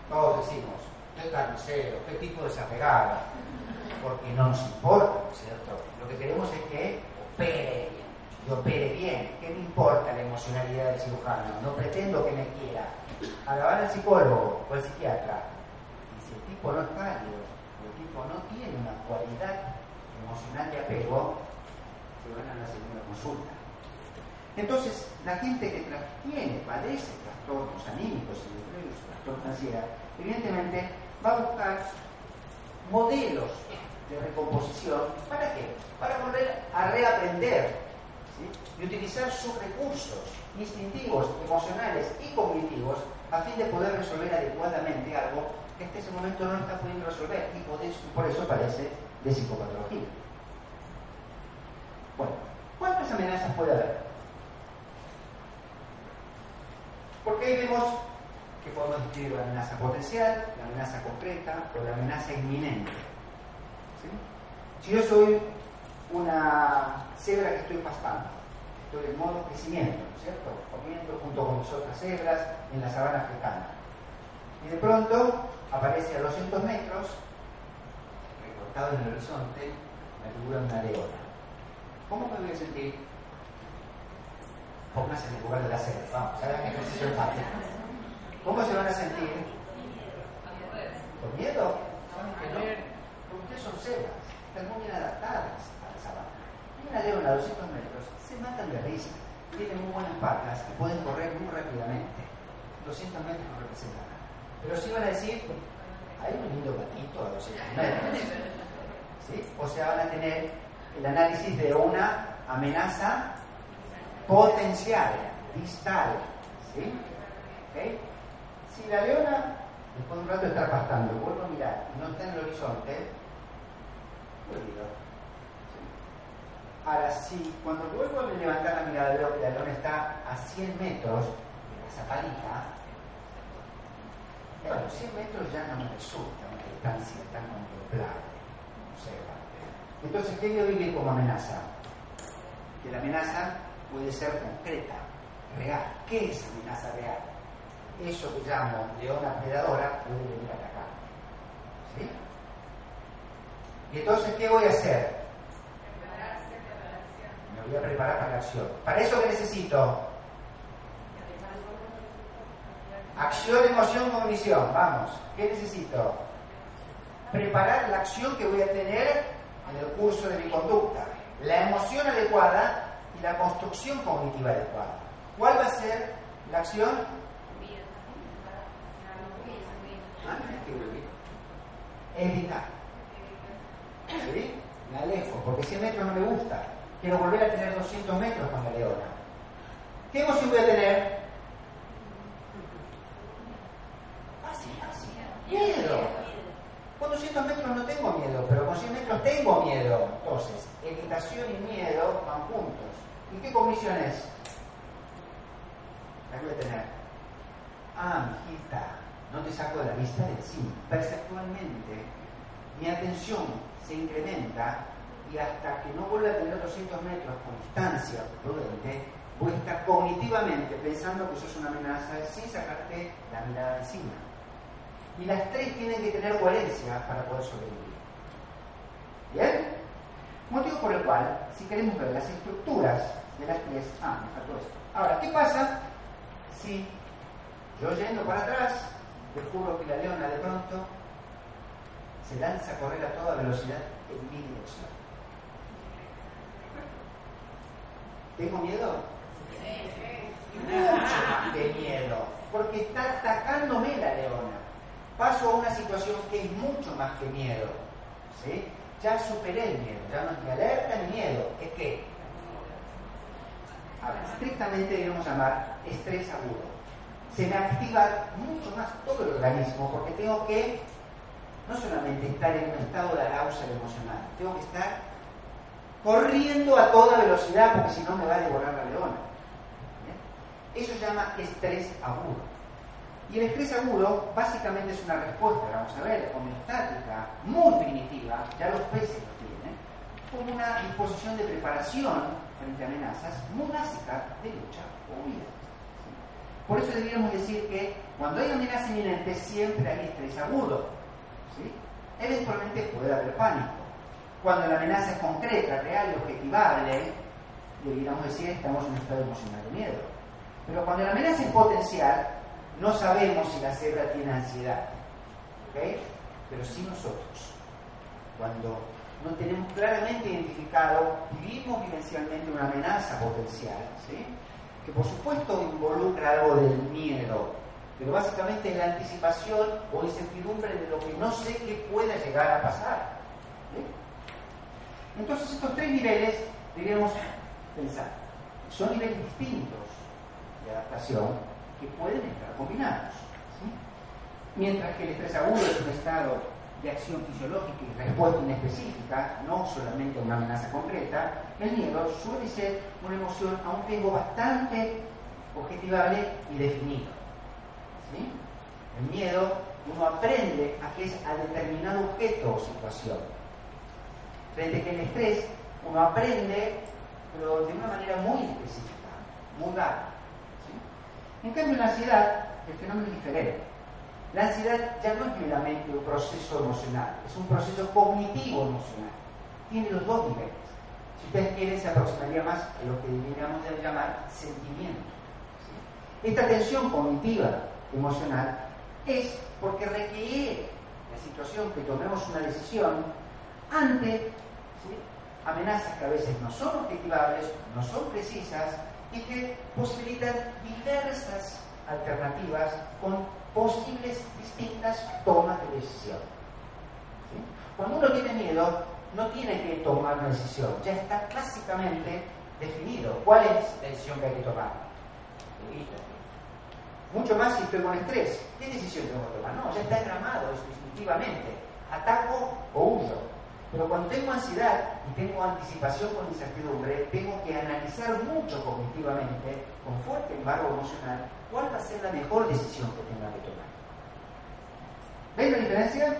Todos decimos, qué carnicero, qué tipo desapegado, porque no nos importa, ¿no es cierto? Lo que queremos es que opere bien, y opere bien. ¿Qué me importa la emocionalidad del cirujano? No pretendo que me quiera. Van al psicólogo o al psiquiatra, tipo no es cálido, o el tipo no tiene una cualidad emocional de apego, se van a la segunda consulta. Entonces, la gente que tiene, padece trastornos anímicos y trastornos de ansiedad, evidentemente va a buscar modelos de recomposición. ¿Para qué? Para volver a reaprender y utilizar sus recursos instintivos, emocionales y cognitivos a fin de poder resolver adecuadamente algo que en ese momento no está pudiendo resolver y por eso, por eso parece de psicopatología. Bueno, ¿cuántas amenazas puede haber? Porque ahí vemos que podemos distinguir la amenaza potencial, la amenaza concreta o la amenaza inminente. Si yo soy una cebra que estoy pastando, estoy en modo crecimiento, ¿no es cierto? Comiendo junto con mis otras cebras en la sabana africana. Y de pronto aparece a 200 metros, recortado en el horizonte, la figura de una leona. ¿Cómo me voy a sentir? Póngase en el lugar de la cebra, vamos, hagan ejercicio fácil. ¿Cómo se van a sentir? ¿Con miedo? ¿Saben que no? Porque ustedes son cebras, están muy bien adaptadas a la sabana. Y una leona a 200 metros se matan de risa, tienen muy buenas patas y pueden correr muy rápidamente. 200 metros no representan. Pero si van a decir, hay un lindo gatito a 200 metros. ¿Sí? O sea, van a tener el análisis de una amenaza potencial, distal. ¿Sí? ¿Okay? Si la leona, después de un rato está pastando, vuelvo a mirar y no está en el horizonte, olvido. Ahora, si cuando vuelvo a levantar la mirada veo que la leona está a 100 metros de la zapalita, bueno, 100 metros ya no me resulta una distancia tan contemplable. Entonces, ¿qué yo vivir como amenaza? Que la amenaza puede ser concreta, real. ¿Qué es amenaza real? Eso que llamo leona predadora puede venir a atacar. ¿Sí? Y entonces, ¿qué voy a hacer? Me voy a preparar para la acción. ¿Para eso qué necesito? Acción, emoción, cognición. Vamos. ¿Qué necesito? Preparar la acción que voy a tener en el curso de mi conducta. La emoción adecuada y la construcción cognitiva adecuada. ¿Cuál va a ser la acción? ¿Ah? Evitar. ¿Sí? Me alejo, porque 100 metros no me gusta. Quiero volver a tener 200 metros con la leona. ¿Qué emoción voy a tener? Miedo. Con 200 metros no tengo miedo, pero con 100 metros tengo miedo. Entonces, evitación y miedo van juntos. ¿Y qué comisión es? La voy a tener. Ah, mijita, no te saco de la vista de sí. Perceptualmente, mi atención se incrementa y hasta que no vuelva a tener 200 metros con distancia prudente, voy a estar cognitivamente pensando que eso es una amenaza sin sacarte la mirada encima. Y las tres tienen que tener coherencia para poder sobrevivir. ¿Bien? Motivo por el cual, si queremos ver las estructuras de las tres, ah, me faltó esto. Ahora, ¿qué pasa si yo yendo para atrás, juro que la leona de pronto se lanza a correr a toda velocidad en mi dirección? ¿Tengo miedo? Mucho más que miedo, porque está atacándome la leona. Paso a una situación que es mucho más que miedo. ¿sí? Ya superé el miedo, ya no es ni alerta ni miedo. ¿Es qué? Ahora, estrictamente debemos llamar estrés agudo. Se me activa mucho más todo el organismo porque tengo que no solamente estar en un estado de arousal emocional, tengo que estar corriendo a toda velocidad porque si no me va a devorar la leona. Eso se llama estrés agudo. Y el estrés agudo básicamente es una respuesta, vamos a ver, homeostática, muy primitiva, ya los peces lo tienen, como una disposición de preparación frente a amenazas muy básica de lucha o vida. Por eso deberíamos decir que cuando hay amenaza inminente siempre hay estrés agudo. Eventualmente puede haber pánico. Cuando la amenaza es concreta, real y objetivable, deberíamos decir estamos en un estado emocional de miedo. Pero cuando la amenaza es potencial, no sabemos si la cebra tiene ansiedad. Pero sí nosotros. Cuando no tenemos claramente identificado, vivimos vivencialmente una amenaza potencial, ¿sí? que por supuesto involucra algo del miedo, pero básicamente es la anticipación o incertidumbre de lo que no sé qué pueda llegar a pasar. Entonces estos tres niveles debemos pensar. Son niveles distintos de adaptación pueden estar combinados. Mientras que el estrés agudo es un estado de acción fisiológica y respuesta inespecífica, no solamente una amenaza concreta, el miedo suele ser una emoción a un tiempo bastante objetivable y definido. El miedo, uno aprende a que es a determinado objeto o situación. Frente que el estrés, uno aprende, pero de una manera muy específica, muy vaga. En cambio, la ansiedad, el fenómeno es diferente. La ansiedad ya no es meramente un proceso emocional, es un proceso cognitivo emocional. Tiene los dos niveles. Si ustedes quieren, se aproximaría más a lo que deberíamos llamar sentimiento. Esta tensión cognitiva emocional es porque requiere la situación que tomemos una decisión ante amenazas que a veces no son objetivables, no son precisas, y que posibilitan diversas alternativas con posibles distintas tomas de decisión. Cuando uno tiene miedo, no tiene que tomar una decisión, ya está clásicamente definido cuál es la decisión que hay que tomar. Mucho más si estoy con estrés. ¿Qué decisión tengo que tomar? No, ya está enramado instintivamente. Ataco o huyo. Pero cuando tengo ansiedad y tengo anticipación con incertidumbre, tengo que analizar mucho cognitivamente, con fuerte embargo emocional, cuál va a ser la mejor decisión que tenga que tomar. ¿Ven la diferencia?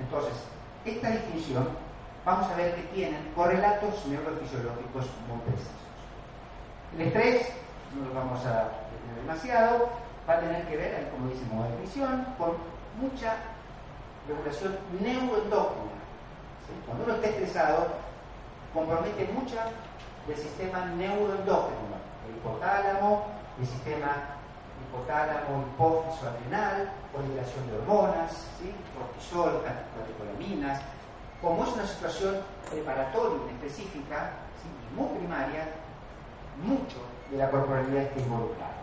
Entonces, esta distinción vamos a ver que tienen correlatos neurofisiológicos muy precisos. El estrés, no lo vamos a detener demasiado, va a tener que ver, como dice modo definición, con mucha regulación neuroendócrina cuando uno está estresado, compromete mucho del sistema neuroendócrino, el hipotálamo, el sistema hipotálamo, hipófiso adrenal, liberación de hormonas, ¿sí? cortisol, catecolaminas. Como es una situación preparatoria específica, muy primaria, mucho de la corporalidad está involucrada.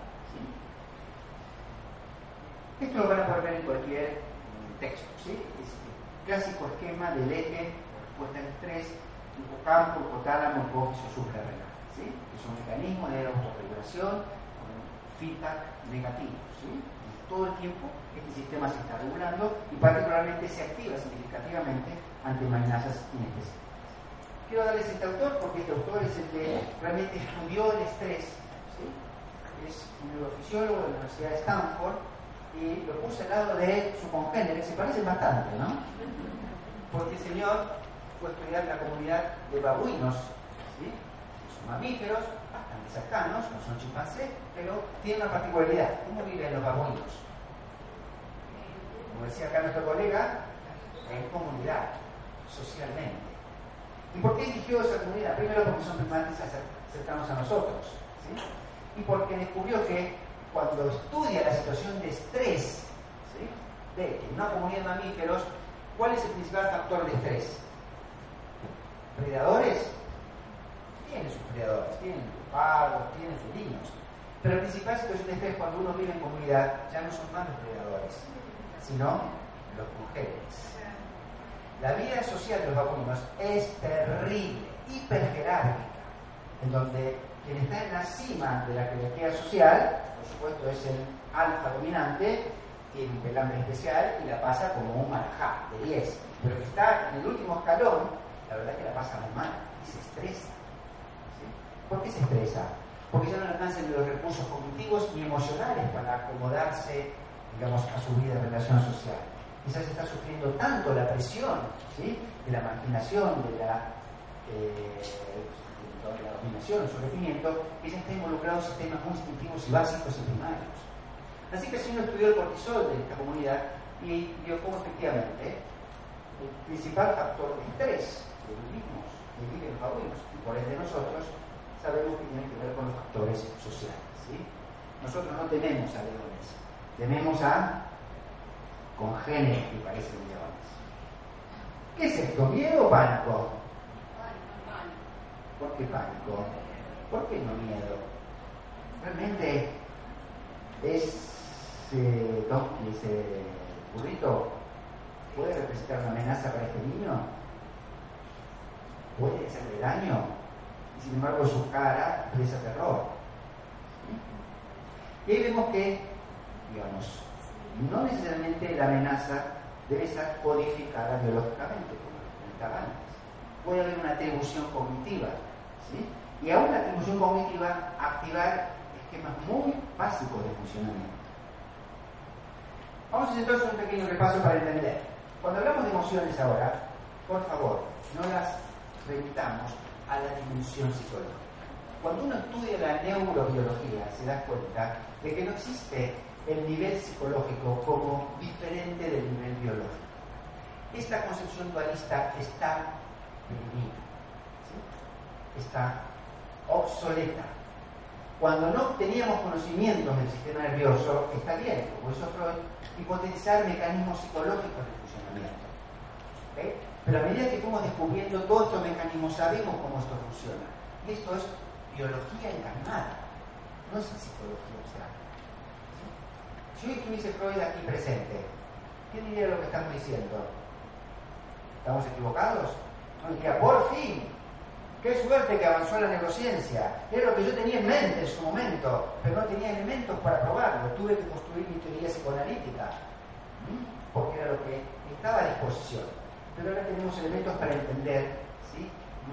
Esto lo van a poder ver en cualquier texto. ¿sí? Clásico esquema del eje respuesta al estrés, hipocampo, hipotálamo, hipófiso, suprarrenal, ¿sí? que son mecanismos de autorregulación con feedback negativo. ¿sí? Todo el tiempo este sistema se está regulando y particularmente se activa significativamente ante amenazas inespecíficas. Quiero darles este autor porque este autor es el que realmente estudió el estrés. ¿sí? es un neurofisiólogo de la Universidad de Stanford, y lo puse al lado de su congénere, se parecen bastante, ¿no? Porque el señor fue a estudiar la comunidad de babuinos, ¿sí? son mamíferos bastante cercanos, no son chimpancés, pero tienen una particularidad. ¿Cómo viven los babuinos? Como decía acá nuestro colega, en comunidad, socialmente. ¿Y por qué eligió esa comunidad? Primero porque son primates cercanos a nosotros. ¿sí? Y porque descubrió que cuando estudia la situación de estrés ¿sí? de una comunidad de mamíferos, ¿cuál es el principal factor de estrés? ¿Predadores? Tienen sus predadores, tienen pavos, tienen felinos. Pero la principal situación de estrés cuando uno vive en comunidad ya no son más los predadores, sino los congéneres. La vida social de los vacunos es terrible, hiperjerárquica, en donde quien está en la cima de la jerarquía social, por supuesto es el alfa dominante, tiene un pelambre especial y la pasa como un marajá de 10. Pero que está en el último escalón, la verdad es que la pasa muy mal y se estresa. ¿Por qué se estresa? Porque ya no alcanzan los recursos cognitivos ni emocionales para acomodarse, digamos, a su vida de relación social quizás está sufriendo tanto la presión ¿sí? de la marginación, de la, eh, de la dominación, el sometimiento, que ya está involucrado en sistemas muy instintivos y básicos y primarios. Así que si uno estudió el cortisol de esta comunidad y vio cómo efectivamente el principal factor de estrés de los que viven los babuinos y por ende nosotros sabemos que tiene que ver con los factores sociales. Nosotros no tememos a leones, tememos a con genes que parecen leones. ¿Qué es esto? ¿Miedo o pánico? ¿Por qué pánico? ¿Por qué no miedo? Realmente es eh, ese burrito puede representar una amenaza para este niño, puede hacerle daño, y sin embargo su cara expresa terror. Y ahí vemos que, digamos, no necesariamente la amenaza debe estar codificada biológicamente, como comentaba antes. Puede haber una atribución cognitiva, y aún la atribución cognitiva activar esquemas muy básicos de funcionamiento. Vamos a hacer entonces un pequeño repaso para entender. Cuando hablamos de emociones ahora, por favor, no las remitamos a la dimensión psicológica. Cuando uno estudia la neurobiología, se da cuenta de que no existe el nivel psicológico como diferente del nivel biológico. Esta concepción dualista está perdida, está obsoleta. Cuando no teníamos conocimientos del sistema nervioso, está bien, como hizo Freud, hipotetizar mecanismos psicológicos de funcionamiento. Pero a medida que fuimos descubriendo todos estos mecanismos, sabemos cómo esto funciona. Y esto es biología encarnada, no es psicología abstracta. Si hoy estuviese Freud aquí presente, ¿qué diría lo que estamos diciendo? ¿Estamos equivocados? Diría, por fin, qué suerte que avanzó la neurociencia. Era lo que yo tenía en mente en su momento, pero no tenía elementos para probarlo. Tuve que construir mi teoría psicoanalítica, porque era lo que estaba a disposición. Pero ahora tenemos elementos para entender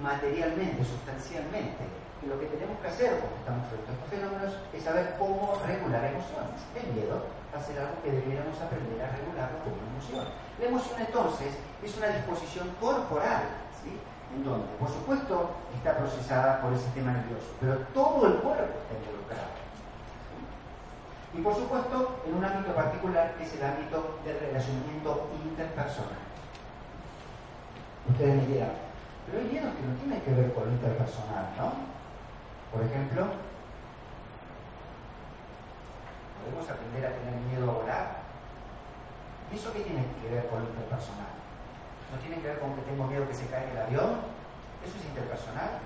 materialmente, sustancialmente, que lo que tenemos que hacer cuando estamos frente a estos fenómenos es saber cómo regular emociones. El miedo va a ser algo que debiéramos aprender a regularlo como una emoción. La emoción entonces es una disposición corporal. En donde, por supuesto, está procesada por el sistema nervioso, pero todo el cuerpo está involucrado. Y por supuesto, en un ámbito particular que es el ámbito del relacionamiento interpersonal. Ustedes me dirán, pero hay miedos que no tienen que ver con lo interpersonal, ¿no? Por ejemplo, podemos aprender a tener miedo a volar. ¿Y eso qué tiene que ver con lo interpersonal? ¿No tiene que ver con que tengo miedo que se caiga el avión? ¿Eso es interpersonal?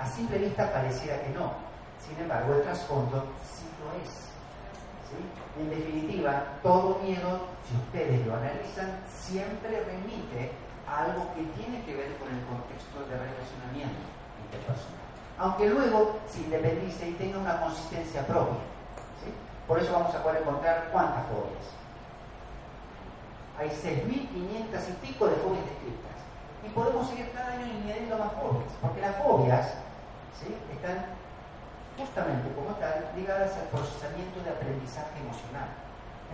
A simple vista pareciera que no. Sin embargo, el trasfondo sí lo es. En definitiva, todo miedo, si ustedes lo analizan, siempre remite a algo que tiene que ver con el contexto de relacionamiento interpersonal aunque luego se independice y tenga una consistencia propia. Por eso vamos a poder encontrar cuántas fobias. Hay 6.500 y pico de fobias descritas. Y podemos seguir cada año añadiendo más fobias, porque las fobias están justamente como tal ligadas al procesamiento de aprendizaje emocional.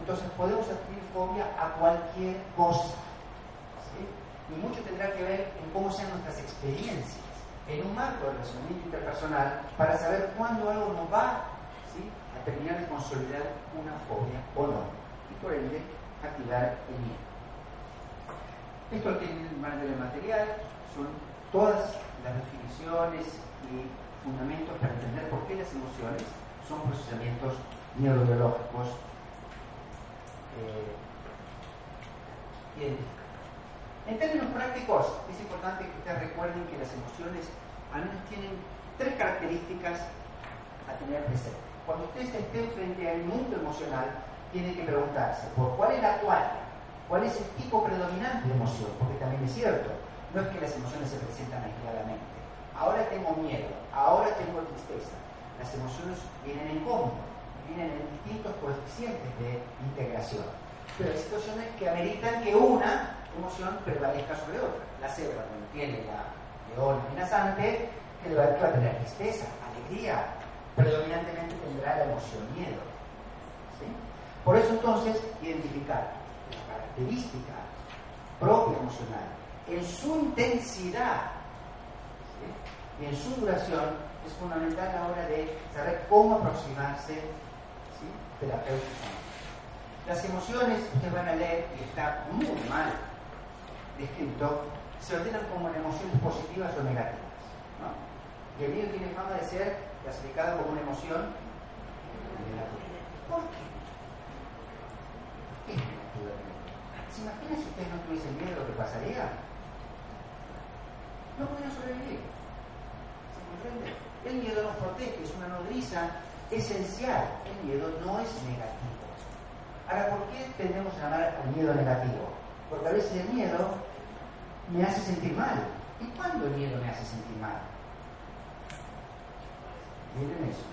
Entonces podemos adquirir fobia a cualquier cosa. Y mucho tendrá que ver en cómo sean nuestras experiencias en un marco de relacionamiento interpersonal para saber cuándo algo nos va a terminar de consolidar una fobia o no. Y por ende, activar el miedo. Esto en el material, son todas las definiciones y fundamentos para entender por qué las emociones son procesamientos neurobiológicos eh, En términos prácticos, es importante que ustedes recuerden que las emociones al menos tienen tres características a tener presente. Cuando ustedes estén frente al mundo emocional, tienen que preguntarse por cuál es la cual, cuál es el tipo predominante de emoción, porque también es cierto, no es que las emociones se presentan aisladamente. Ahora tengo miedo, ahora tengo tristeza. Las emociones vienen en común, vienen en distintos coeficientes de integración. Pero hay situaciones que ameritan que una emoción prevalezca sobre otra. La cebra, cuando tiene la león amenazante, que va a tener tristeza, alegría, predominantemente tendrá la emoción miedo. Por eso entonces, identificar la característica propia emocional en su intensidad y en su duración es fundamental a la hora de saber cómo aproximarse ¿sí? terapéuticamente. Las emociones, ustedes van a leer, y está muy mal descrito, se ordenan como emociones positivas o negativas. ¿no? Y el miedo tiene fama de ser clasificado como una emoción negativa. ¿Por qué? ¿Qué es negativa? ¿Se imaginan si ustedes no tuviesen miedo lo que pasaría? No podrían sobrevivir. ¿Se comprende? El miedo nos protege, es una nodriza esencial. El miedo no es negativo. Ahora, ¿por qué tendemos a llamar al miedo negativo? Porque a veces el miedo me hace sentir mal. ¿Y cuándo el miedo me hace sentir mal? Miren eso.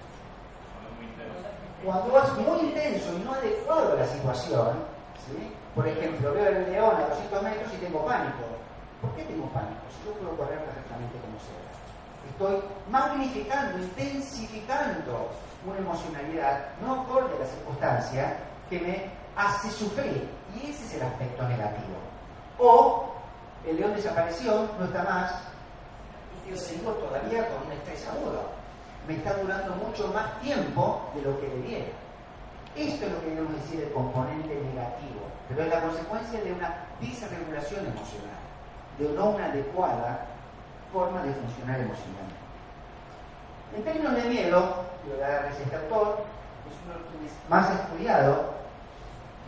Cuando es muy intenso y no adecuado a la situación, ¿sí? Por ejemplo, veo el león a 200 metros y tengo pánico. ¿Por qué tengo pánico? Si yo puedo correr perfectamente como sea. Estoy magnificando, intensificando una emocionalidad no acorde a la circunstancia que me hace sufrir. Y ese es el aspecto negativo. O el león desapareció, no está más, y yo sigo todavía con un estrés agudo. Me está durando mucho más tiempo de lo que debiera. Esto es lo que debemos decir el componente negativo, pero es la consecuencia de una disregulación emocional, de no una adecuada forma de funcionar emocionalmente. En términos de miedo, lo da este autor, es uno de los quienes más ha estudiado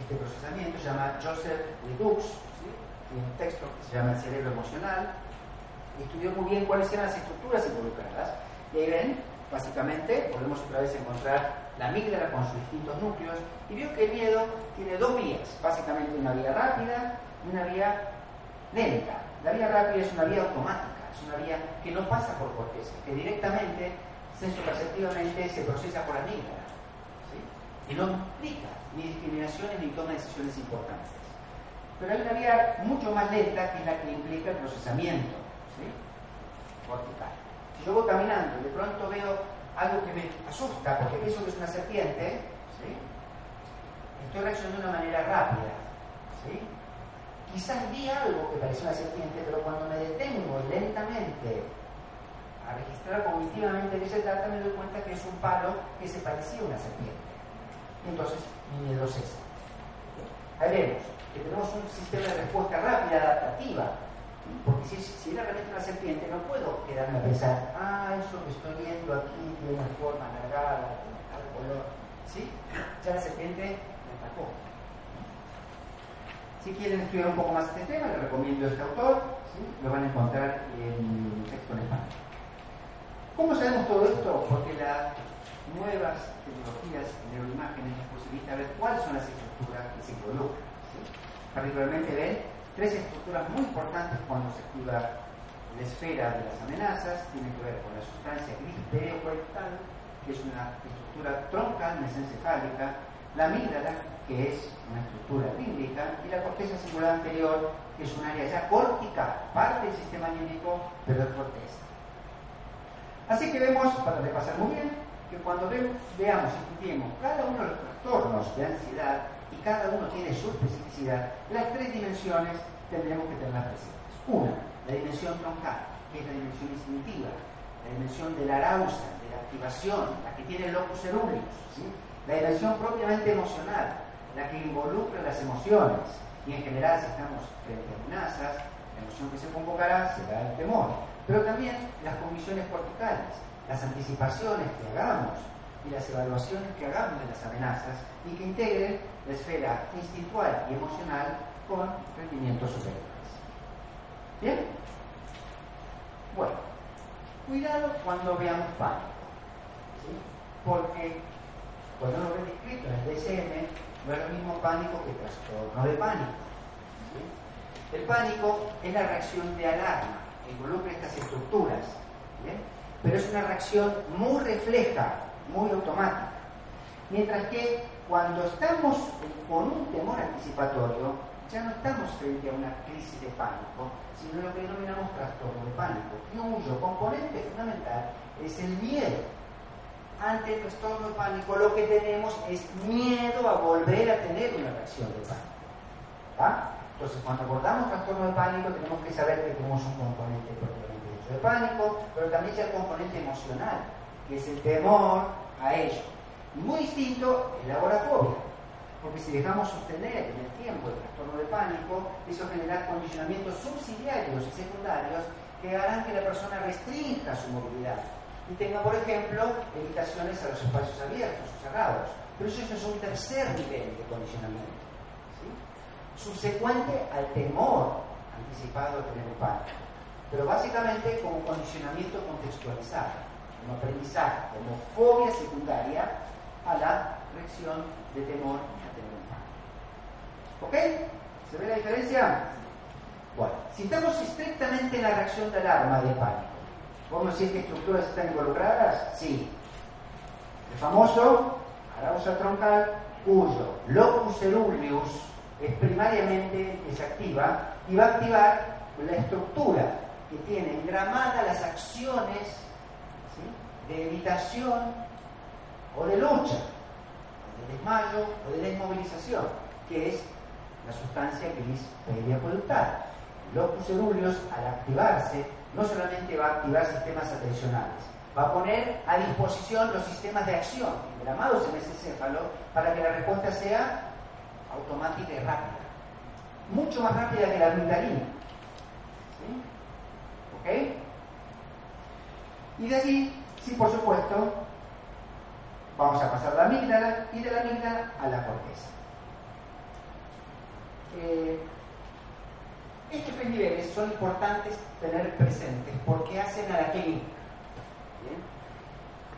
este procesamiento, se llama Joseph Ledoux, un texto que se llama El cerebro emocional, y estudió muy bien cuáles eran las estructuras involucradas. Y ahí ven, básicamente, podemos otra vez encontrar la amígdala con sus distintos núcleos, y vio que el miedo tiene dos vías, básicamente una vía rápida y una vía lenta. La vía rápida es una vía automática, es una vía que no pasa por corteza, que directamente, sensoperceptivamente, se procesa por amígdala. Y no implica ni discriminaciones ni toma de decisiones importantes. Pero hay una vía mucho más lenta que es la que implica el procesamiento ¿sí? cortical. Si yo voy caminando y de pronto veo algo que me asusta porque pienso que es una serpiente, ¿sí? estoy reaccionando de una manera rápida. ¿sí? Quizás vi algo que parecía una serpiente, pero cuando me detengo lentamente a registrar cognitivamente de se trata, me doy cuenta que es un palo que se parecía a una serpiente. entonces mi miedo cesa. Ahí vemos tenemos un sistema de respuesta rápida, adaptativa. Porque si, si era realmente una serpiente, no puedo quedarme a pensar, ah, eso que estoy viendo aquí tiene una forma alargada, tal color. ¿Sí? Ya la serpiente me atacó. Si quieren estudiar un poco más este tema, les recomiendo este autor, lo van a encontrar en texto en español. ¿Cómo sabemos todo esto? Porque las nuevas tecnologías de neuroimágenes nos posibilitan ver cuáles son las estructuras que se involucran particularmente ven tres estructuras muy importantes cuando se activa la esfera de las amenazas, tiene que ver con la sustancia gris pericoectal, que es una estructura troncal mesencefálica, la amígdala, que es una estructura límbica, y la corteza singular anterior, que es un área ya cortical, parte del sistema límbico, pero es corteza. Así que vemos, para repasar muy bien, que cuando veamos y estudiemos cada uno de los trastornos de ansiedad cada uno tiene su especificidad, las tres dimensiones tendremos que tener presentes. Una, la dimensión troncal, que es la dimensión instintiva, la dimensión de la arousal, de la activación, la que tiene el locus ceruleus, la dimensión propiamente emocional, la que involucra las emociones, y en general si estamos frente a amenazas, la emoción que se convocará será el temor, pero también las condiciones corticales, las anticipaciones que hagamos y las evaluaciones que hagamos de las amenazas y que integren la esfera instintual y emocional con rendimientos superiores. ¿Bien? Bueno, cuidado cuando veamos pánico, porque cuando lo ven descrito en el DSM no es lo mismo pánico que trastorno de pánico. El pánico es la reacción de alarma que involucra estas estructuras, pero es una reacción muy refleja, muy automática. Mientras que cuando estamos con un temor anticipatorio, ya no estamos frente a una crisis de pánico, sino lo que denominamos trastorno de pánico, cuyo componente fundamental es el miedo. Ante el trastorno de pánico lo que tenemos es miedo a volver a tener una reacción de pánico. Entonces, cuando abordamos trastorno de pánico, tenemos que saber que tenemos un componente propiamente de pánico, pero también hay el componente emocional, que es el temor a ello. muy distinto es la agorafobia, porque si dejamos sostener en el tiempo el trastorno de pánico, eso genera condicionamientos subsidiarios y secundarios que harán que la persona restrinja su movilidad y tenga, por ejemplo, evitaciones a los espacios abiertos o cerrados. Pero eso es un tercer nivel de condicionamiento subsecuente al temor anticipado de tener un pánico, pero básicamente como condicionamiento contextualizado, como aprendizaje, como fobia secundaria a la reacción de temor a tener. ¿Ok? ¿Se ve la diferencia? Bueno, si estamos estrictamente en la reacción de alarma de pánico, ¿podemos decir que estructuras están involucradas? Sí. El famoso arousal troncal, cuyo locus ceruleus es primariamente desactiva y va a activar la estructura que tiene engramada las acciones de evitación o de lucha, de desmayo o de desmovilización, que es la sustancia gris media productal. Locus ceruleus, al activarse, no solamente va a activar sistemas atencionales, va a poner a disposición los sistemas de acción engramados en ese céfalo para que la respuesta sea automática y rápida. Mucho más rápida que la amigdalina. ¿Ok? Y de allí, sí, por supuesto, vamos a pasar la amígdala y de la amígdala a la corteza. Eh, estos tres niveles son importantes tener presentes porque hacen a la clínica.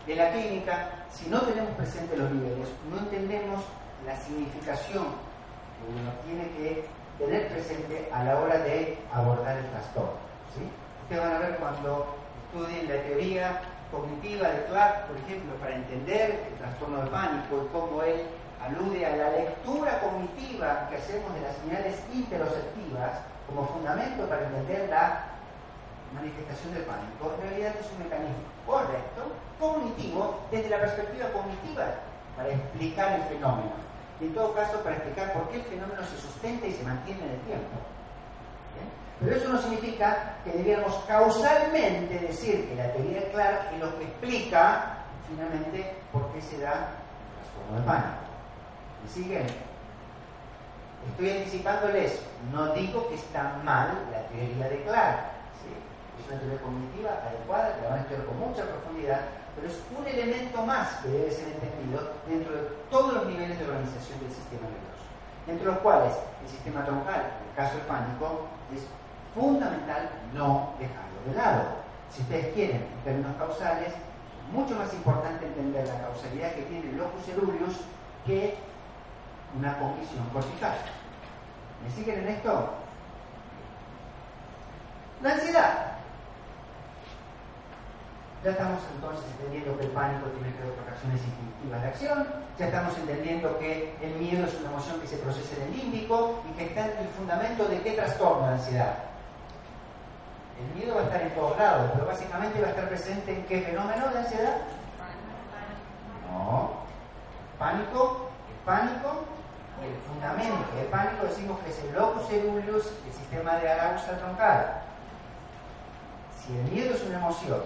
De la clínica, si no tenemos presentes los niveles, no entendemos la significación que uno tiene que tener presente a la hora de abordar el trastorno. ¿sí? Ustedes van a ver cuando estudien la teoría cognitiva de Clark, por ejemplo, para entender el trastorno de pánico y cómo él alude a la lectura cognitiva que hacemos de las señales interoceptivas como fundamento para entender la manifestación del pánico, en realidad es un mecanismo correcto, cognitivo, desde la perspectiva cognitiva, para explicar el fenómeno y en todo caso para explicar por qué el fenómeno se sustenta y se mantiene en el tiempo. Pero eso no significa que debiéramos causalmente decir que la teoría de Clark es lo que explica finalmente por qué se da trastorno de pánico. ¿Me siguen? Estoy anticipándoles, no digo que está mal la teoría de Clark, es una teoría cognitiva adecuada, que la van a estudiar con mucha profundidad, pero es un elemento más que debe ser entendido dentro de todos los niveles de organización del sistema nervioso, entre los cuales el sistema troncal, en el caso del pánico, es fundamental no dejarlo de lado. Si ustedes quieren, en términos causales, es mucho más importante entender la causalidad que tiene locus ceruleus que una condición cortical. ¿Me siguen en esto? La ansiedad ya estamos entonces entendiendo que el pánico tiene que ver con reacciones instintivas de acción, ya estamos entendiendo que el miedo es una emoción que se procesa en el límbico y que está en el fundamento de qué trastorno de ansiedad. El miedo va a estar en todos lados, pero básicamente va a estar presente en qué fenómeno de ansiedad. No. Pánico, el pánico y el fundamento. El pánico decimos que es el locus ceruleus, el sistema de arousal troncal. Si el miedo es una emoción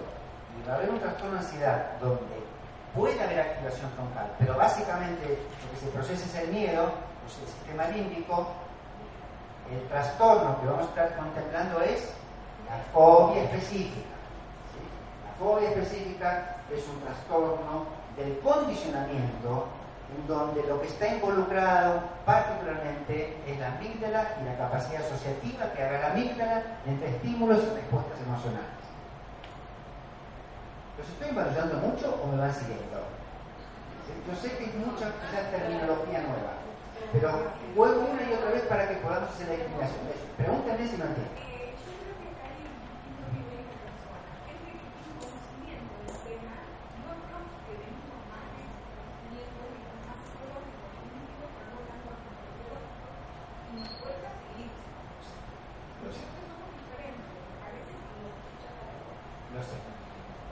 y va a haber un trastorno de ansiedad donde puede haber activación troncal, pero básicamente lo que se procesa es el miedo, pues el sistema límbico, el trastorno que vamos a estar contemplando es la fobia específica. La fobia específica es un trastorno del condicionamiento en donde lo que está involucrado particularmente es la amígdala y la capacidad asociativa que haga la amígdala entre estímulos y respuestas emocionales. ¿Los estoy evaluando mucho o me van siguiendo? Yo sé que hay mucha terminología nueva, pero vuelvo una y otra vez para que podamos hacer la explicación. Pregúntenme si no entienden.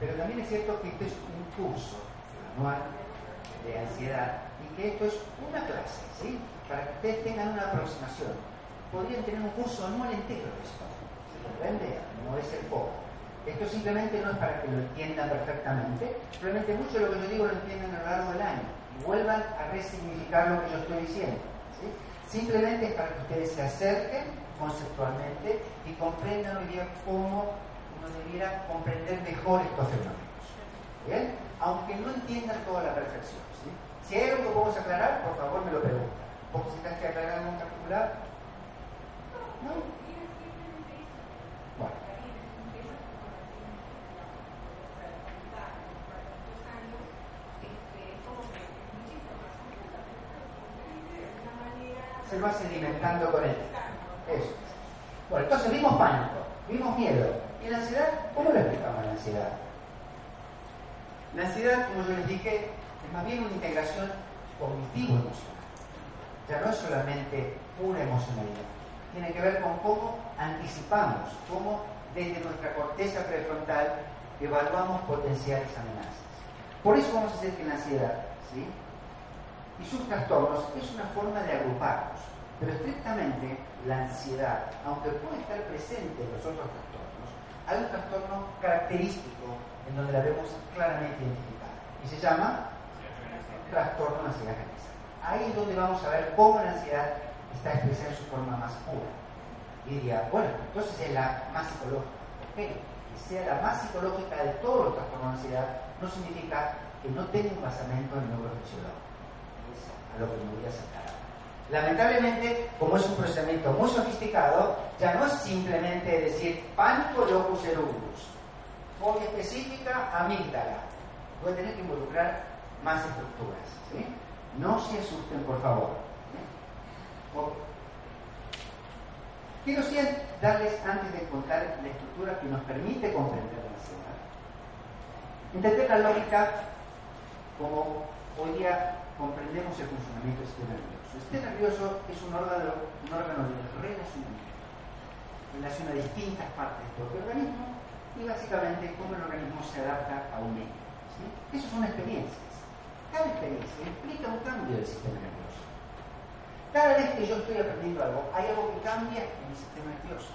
Pero también es cierto que esto es un curso anual de ansiedad y que esto es una clase, ¿sí? Para que ustedes tengan una aproximación. Podrían tener un curso anual entero de esto. ¿Se comprende? No es el foco. Esto simplemente no es para que lo entiendan perfectamente, probablemente mucho de lo que yo digo lo entiendan a lo largo del año y vuelvan a resignificar lo que yo estoy diciendo. Simplemente es para que ustedes se acerquen conceptualmente y comprendan hoy día cómo debiera comprender mejor estos fenómenos. ¿Bien? Aunque no entiendan toda la perfección. Si hay algo que podemos aclarar, por favor me lo preguntan. ¿Vos necesitas que aclarar algo en particular? No. Bueno. Se va sedimentando con él. Eso. Bueno, entonces vimos pánico, vimos miedo, ¿Y la ansiedad? ¿Cómo lo explicamos la ansiedad? La ansiedad, como yo les dije, es más bien una integración cognitivo-emocional. Ya no es solamente pura emocionalidad. Tiene que ver con cómo anticipamos, cómo desde nuestra corteza prefrontal evaluamos potenciales amenazas. Por eso vamos a hacer que la ansiedad ¿sí? y sus trastornos es una forma de agruparnos. Pero estrictamente la ansiedad, aunque puede estar presente en los otros trastornos, hay un trastorno característico en donde la vemos claramente identificada y se llama trastorno de ansiedad generalizada. Ahí es donde vamos a ver cómo la ansiedad está expresada en su forma más pura. Y diría, bueno, entonces es la más psicológica. ¿Por qué? Que sea la más psicológica de todos los trastornos de ansiedad no significa que no tenga un basamento en neurofisiológico. Es a lo que me voy a sacar. Lamentablemente, como es un procesamiento muy sofisticado, ya no es simplemente decir pánico locus ceruleus, fobia específica, amígdala. Puede tener que involucrar más estructuras. No se asusten, por favor. Quiero sí darles, antes de contar la estructura que nos permite comprender la ansiedad, entender la lógica como hoy día comprendemos el funcionamiento del sistema nervioso. El sistema nervioso es un órgano, un órgano de relacionamiento. Relaciona distintas partes del propio organismo y básicamente cómo el organismo se adapta a un medio. Esas son experiencias. Cada experiencia implica un cambio del sistema nervioso. Cada vez que yo estoy aprendiendo algo, hay algo que cambia en mi sistema nervioso.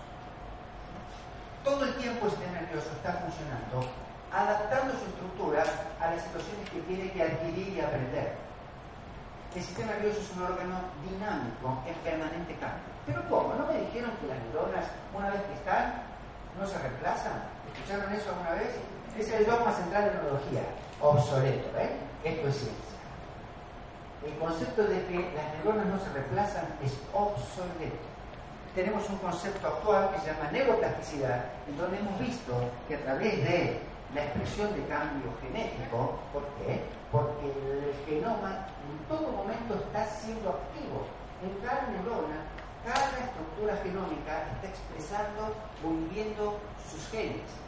Todo el tiempo el sistema nervioso está funcionando, adaptando su estructura a las situaciones que tiene que adquirir y aprender. El sistema nervioso es un órgano dinámico en permanente cambio. Pero ¿cómo? ¿No me dijeron que las neuronas, una vez que están, no se reemplazan? ¿Escucharon eso alguna vez? Es el dogma central de la neurología, obsoleto, ¿eh? Esto es ciencia. El concepto de que las neuronas no se reemplazan es obsoleto. Tenemos un concepto actual que se llama neuroplasticidad, en donde hemos visto que a través de la expresión de cambio genético, ¿por qué? Porque el genoma en todo momento está siendo activo. En cada neurona, cada estructura genómica está expresando o viviendo sus genes.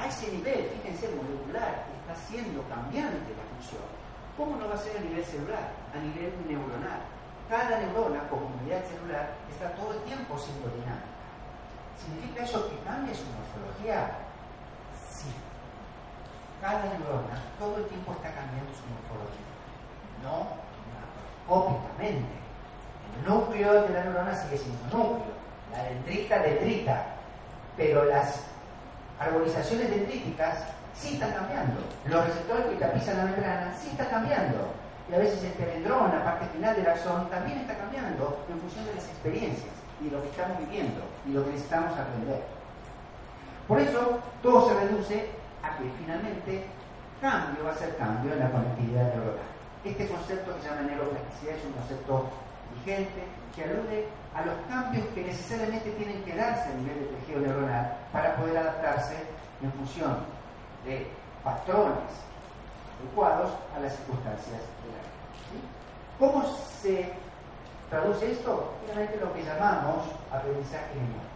A ese nivel, fíjense, molecular, está siendo cambiante la función. ¿Cómo no va a ser a nivel celular? A nivel neuronal. Cada neurona, como unidad celular, está todo el tiempo siendo dinámica. ¿Significa eso que cambia su morfología? Sí. Cada neurona todo el tiempo está cambiando su morfología no macroscópicamente. El núcleo de la neurona sigue siendo núcleo, la dendrita dendrita, pero las arborizaciones dendríticas sí están cambiando. Los receptores que tapiza la membrana sí están cambiando. Y a veces el telendrón, la parte final del axón, también está cambiando en función de las experiencias y de lo que estamos viviendo y lo que necesitamos aprender. Por eso, todo se reduce a que finalmente cambio va a ser cambio en la conectividad neuronal. Este concepto que se llama neuroplasticidad es un concepto vigente que alude a los cambios que necesariamente tienen que darse a nivel de tejido neuronal para poder adaptarse en función de patrones adecuados a las circunstancias de la vida. ¿Cómo se traduce esto? Finalmente lo que llamamos aprendizaje memoria.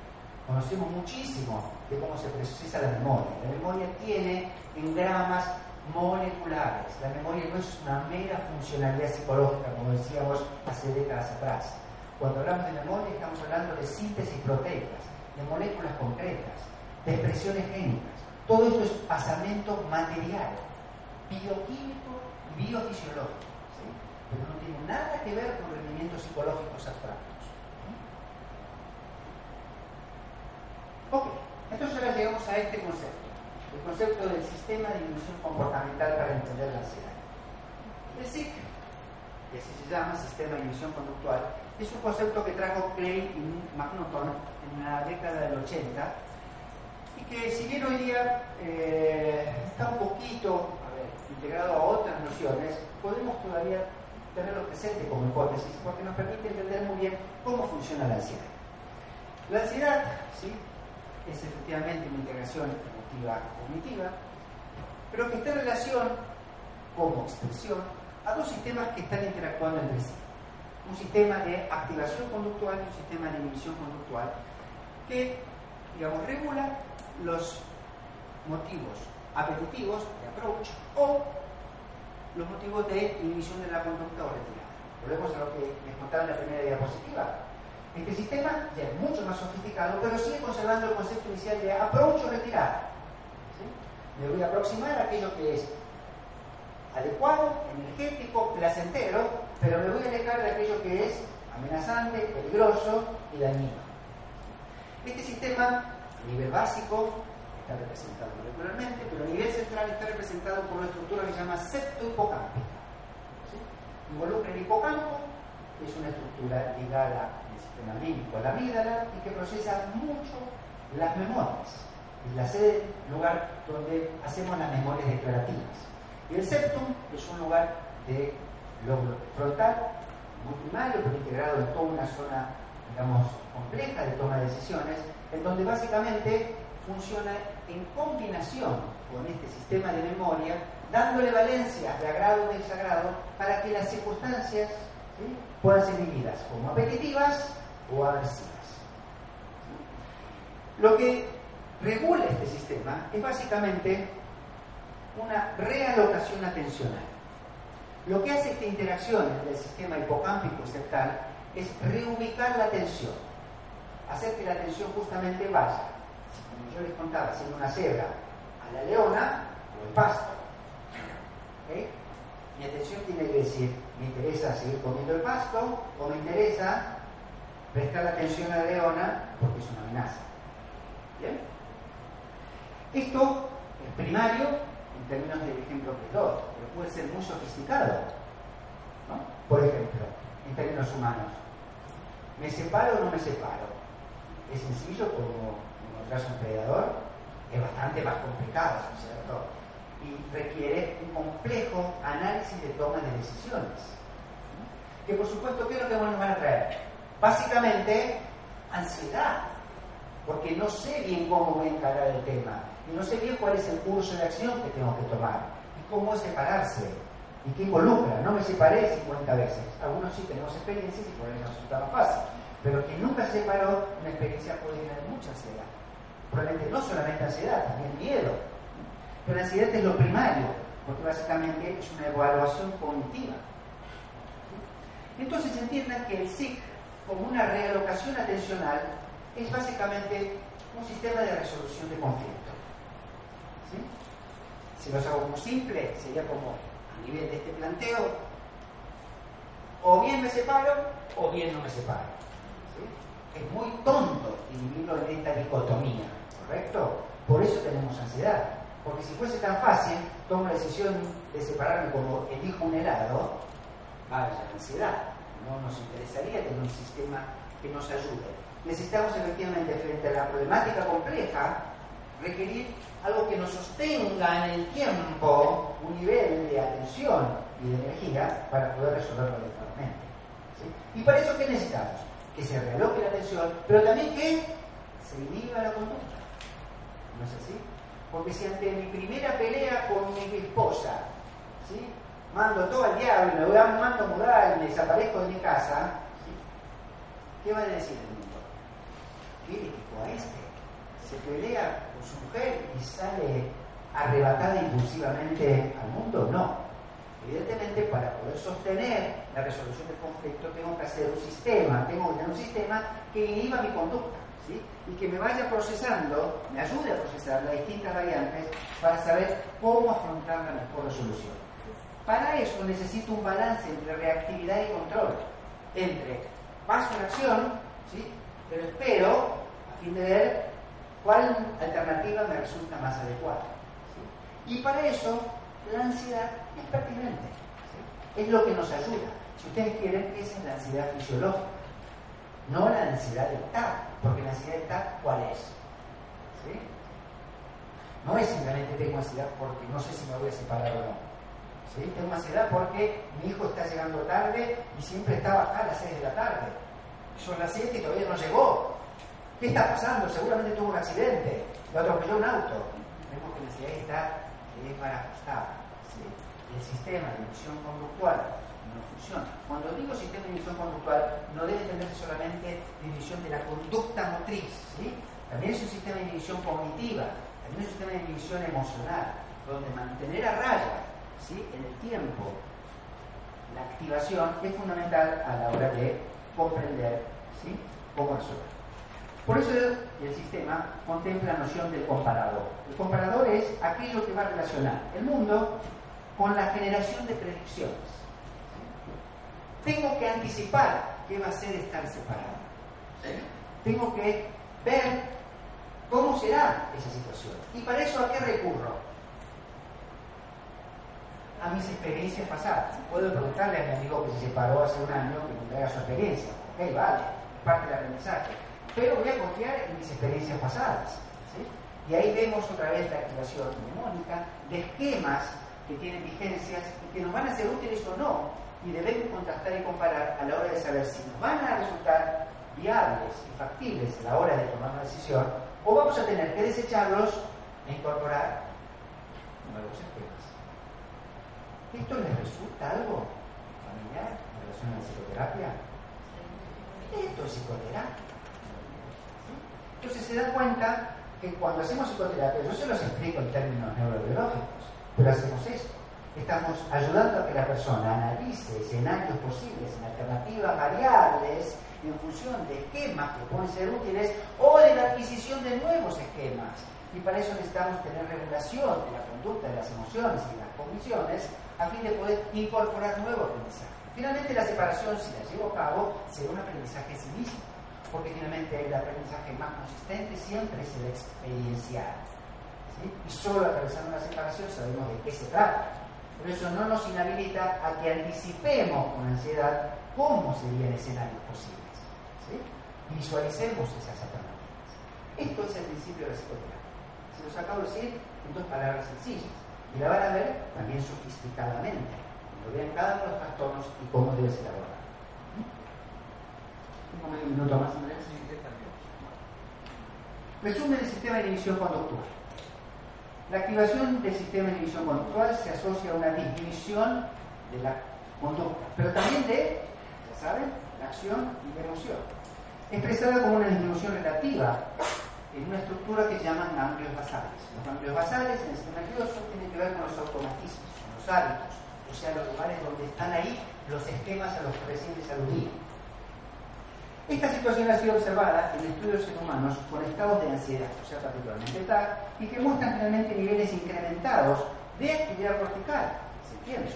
Conocemos muchísimo de cómo se procesa la memoria. La memoria tiene engramas moleculares. La memoria no es una mera funcionalidad psicológica, como decíamos hace décadas atrás. Cuando hablamos de memoria estamos hablando de síntesis proteicas, de moléculas concretas, de expresiones génicas. Todo esto es pasamento material, bioquímico y biofisiológico, pero no tiene nada que ver con rendimientos psicológicos abstractos. Ok, entonces ahora llegamos a este concepto, el concepto del sistema de inducción comportamental para entender la ansiedad. El SIC, que así se llama, sistema de inducción conductual, es un concepto que trajo Clay y McNaughton en la década del 80 y que si bien hoy día eh, está un poquito integrado a otras nociones, podemos todavía tenerlo presente como hipótesis porque nos permite entender muy bien cómo funciona la ansiedad. La ansiedad ¿sí? es efectivamente una integración cognitiva, pero que está en relación como expresión a dos sistemas que están interactuando entre sí. Un sistema de activación conductual y un sistema de inhibición conductual que, digamos, regula los motivos apetitivos de approach o los motivos de inhibición de la conducta o retirada. Volvemos a lo que les contaba en la primera diapositiva. Este sistema ya es mucho más sofisticado, pero sigue conservando el concepto inicial de approach o. Me voy a aproximar a aquello que es adecuado, energético, placentero, pero me voy a alejar de aquello que es amenazante, peligroso y dañino. Este sistema a nivel básico está representado molecularmente, pero a nivel central está representado por una estructura que se llama septohipocámpica. ¿Sí? Involucra el hipocampo, que es una estructura ligada al sistema límbico, a la amígdala, y que procesa mucho las memorias. Es la sede, lugar donde hacemos las memorias declarativas. Y el septum es un lugar de lóbulo frontal, muy primario, pero integrado en toda una zona, digamos, compleja de toma de decisiones, en donde básicamente funciona en combinación con este sistema de memoria, dándole valencias de agrado o de desagrado para que las circunstancias puedan ser vividas como apetitivas o aversivas. Lo que regula este sistema es básicamente una realocación atencional. Lo que hace esta interacción entre el sistema hipocámpico y septal es reubicar la atención hacer que la atención justamente vaya, como yo les contaba, siendo una cebra, a la leona o el pasto. Mi atención tiene que decir, me interesa seguir comiendo el pasto o me interesa prestar atención a la leona porque es una amenaza. ¿Bien? Esto es primario en términos del ejemplo que doy, pero puede ser muy sofisticado. ¿no? Por ejemplo, en términos humanos, ¿me separo o no me separo? es sencillo como encontrarse un predador, es bastante más complicado, ¿cierto? Y requiere un complejo análisis de toma de decisiones. Que por supuesto, ¿qué es lo que nos van a traer? Básicamente, ansiedad, porque no sé bien cómo voy a encarar el tema, y no sé bien cuál es el curso de acción que tengo que tomar, y cómo es separarse, y qué involucra. No me separé 50 veces. Algunos sí tenemos experiencias y por eso resulta más fácil pero quien nunca se paró, una experiencia puede tener mucha ansiedad. Probablemente no solamente ansiedad, también miedo. Pero la ansiedad es lo primario, porque básicamente es una evaluación cognitiva. Entonces entiendan que el SIC, como una realocación atencional, es básicamente un sistema de resolución de Si lo hago como simple, sería como a nivel de este planteo, O bien me separo o bien no me separo. Es muy tonto dividirlo en esta dicotomía, ¿correcto? Por eso tenemos ansiedad. Porque si fuese tan fácil, tomo la decisión de separarme como elijo un helado, vaya ansiedad. No nos interesaría tener un sistema que nos ayude. Necesitamos efectivamente, frente a la problemática compleja, requerir algo que nos sostenga en el tiempo un nivel de atención y de energía para poder resolverlo adecuadamente. ¿sí? Y para eso, ¿qué necesitamos? Que se realoque la atención, pero también que se inhiba la conducta. ¿No es así? Porque si ante mi primera pelea con mi esposa, ¿sí? mando todo al diablo me voy a mando mudar y desaparezco de mi casa, ¿qué va a decir el mundo? ¿Qué a este? Se pelea su mujer y sale arrebatada impulsivamente al mundo? No. Evidentemente, para poder sostener la resolución del conflicto, tengo que hacer un sistema, tengo que tener un sistema que inhiba mi conducta y que me vaya procesando, me ayude a procesar las distintas variantes para saber cómo afrontar la mejor resolución. Para eso necesito un balance entre reactividad y control, entre paso en acción, ¿sí? pero espero a fin de ver cuál alternativa me resulta más adecuada. Y para eso la ansiedad es pertinente, es lo que nos ayuda. Si ustedes quieren, esa es la ansiedad fisiológica, no la ansiedad del TAP porque la ansiedad está, ¿cuál es? No es simplemente tengo ansiedad porque no sé si me voy a separar o no. Tengo ansiedad porque mi hijo está llegando tarde y siempre estaba acá a las 6 de la tarde. Son las 7 y todavía no llegó. ¿Qué está pasando? Seguramente tuvo un accidente. Lo atropelló un auto. Vemos que la ansiedad está es para ajustar. ¿sí? El sistema de emisión conductual cuando digo sistema de división conductual, no debe entenderse solamente división de la conducta motriz, ¿sí? también es un sistema de división cognitiva, también es un sistema de división emocional, donde mantener a raya ¿sí? en el tiempo la activación es fundamental a la hora de comprender ¿sí? cómo resolver. Por eso el sistema contempla la noción del comparador. El comparador es aquello que va a relacionar el mundo con la generación de predicciones tengo que anticipar qué va a ser estar separado. Tengo que ver cómo será esa situación. ¿Y para eso a qué recurro? A mis experiencias pasadas. Puedo preguntarle a mi amigo que se separó hace un año que me traiga su experiencia. Ok, vale, parte del aprendizaje. Pero voy a confiar en mis experiencias pasadas. Y ahí vemos otra vez la activación mnemónica de esquemas que tienen vigencias y que nos van a ser útiles o no y debemos contrastar y comparar a la hora de saber si nos van a resultar viables y factibles a la hora de tomar una decisión o vamos a tener que desecharlos e incorporar nuevos esquemas. ¿Esto les resulta algo familiar en relación a la psicoterapia? Esto es psicoterapia. Entonces se dan cuenta que cuando hacemos psicoterapia, yo se los explico en términos neurobiológicos, pero hacemos esto estamos ayudando a que la persona analice escenarios posibles en alternativas variables en función de esquemas que pueden ser útiles o de la adquisición de nuevos esquemas. Y para eso necesitamos tener regulación de la conducta, de las emociones y de las cogniciones a fin de poder incorporar nuevo aprendizaje. Finalmente la separación, si la llevo a cabo, será un aprendizaje en porque finalmente el aprendizaje más consistente siempre es el experiencial. Y solo atravesando la separación sabemos de qué se trata. Pero eso no nos inhabilita a que anticipemos con ansiedad cómo serían escenarios posibles. Visualicemos esas alternativas. Esto es el principio de la psicoterapia. Se los acabo de decir en dos palabras sencillas. Y la van a ver también sofisticadamente. Cuando vean cada uno de los trastornos y cómo debe ser abordado. Un minuto más, Andrés. Resumen del sistema de división conductual. La activación del sistema de inhibición conductual se asocia a una disminución de la conducta, pero también de, ya saben, la acción y la emoción, expresada como una disminución relativa en una estructura que llaman ganglios basales. Los ganglios basales en el sistema nervioso tienen que ver con los automatismos, con los hábitos, o sea, los lugares donde están ahí los esquemas a los que recién les aludí. Esta situación ha sido observada en estudios en humanos con estados de ansiedad, o sea, particularmente TAC, y que muestran realmente niveles incrementados de actividad cortical, se entiende.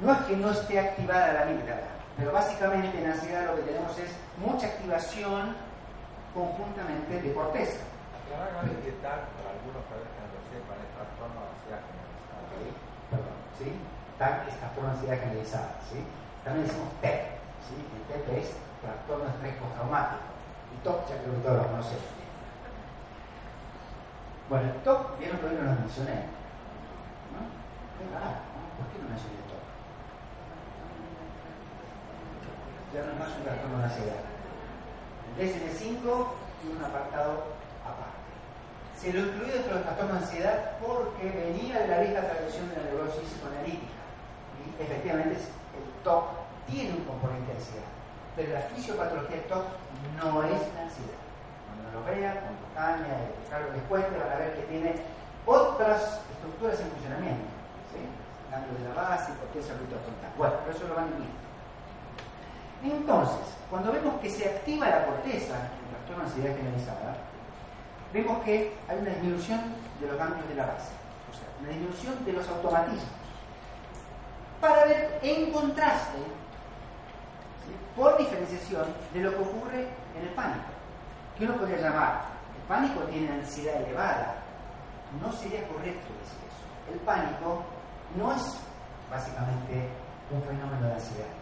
no es que no esté activada la amígdala, pero básicamente en ansiedad lo que tenemos es mucha activación conjuntamente de corteza. Aclarar TAC, para algunos tal vez que no lo sepan, es trastorno de ansiedad generalizada. Ok, perdón, ¿sí? TAC es trastorno de ansiedad generalizada, ¿sí? También decimos TEP, ¿sí? El TEP es trastorno estrés postraumático. Y TOC ya creo que todos lo conocemos. Bueno, el TOC, vieron que hoy no lo mencioné. ¿No? Qué raro, ¿no? ¿Por qué no mencioné TOC? Ya no es más un trastorno de ansiedad. El DSM-5 tiene un apartado aparte. Se lo incluye dentro del trastorno de ansiedad porque venía de la vieja tradición de la neurosis psicoanalítica. Y efectivamente el TOC tiene un componente de ansiedad. Pero la fisiopatología no es la ansiedad. Cuando lo vean, con Tania y Carlos les cuente, van a ver que tiene otras estructuras en funcionamiento. ¿sí? Cambio de la base, corteza frontal. Bueno, pero eso lo van ir entonces, cuando vemos que se activa la corteza el trastorno de ansiedad generalizada, vemos que hay una disminución de los cambios de la base, o sea, una disminución de los automatismos. Para ver en contraste, por diferenciación, de lo que ocurre en el pánico, que uno podría llamar, el pánico tiene ansiedad elevada, no sería correcto decir eso. El pánico no es básicamente un fenómeno de ansiedad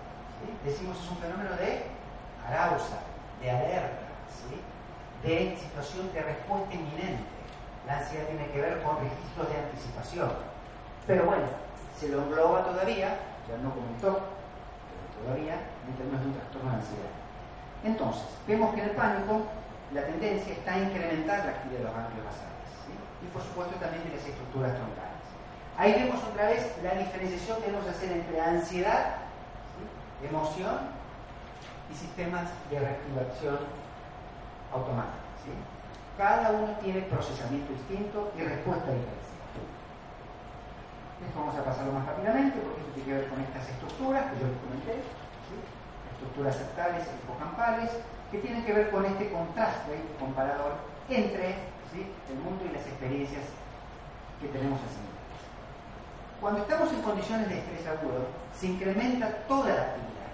decimos es un fenómeno de arausa, de alerta, de situación de respuesta inminente. La ansiedad tiene que ver con registros de anticipación. Pero bueno, se lo engloba todavía, ya no comentó, todavía en términos de un trastorno de ansiedad. Entonces, vemos que en el pánico la tendencia está a incrementar la actividad de los ganglios basales y por supuesto también de las estructuras troncales. Ahí vemos otra vez la diferenciación que debemos hacer entre ansiedad emoción y sistemas de reactivación automática. Cada uno tiene procesamiento distinto y respuesta diferente. Vamos a pasarlo más rápidamente porque esto tiene que ver con estas estructuras que yo les comenté, estructuras sectales y hipocampales, que tienen que ver con este contraste comparador entre el mundo y las experiencias que tenemos así. Cuando estamos en condiciones de estrés agudo, se incrementa toda la actividad,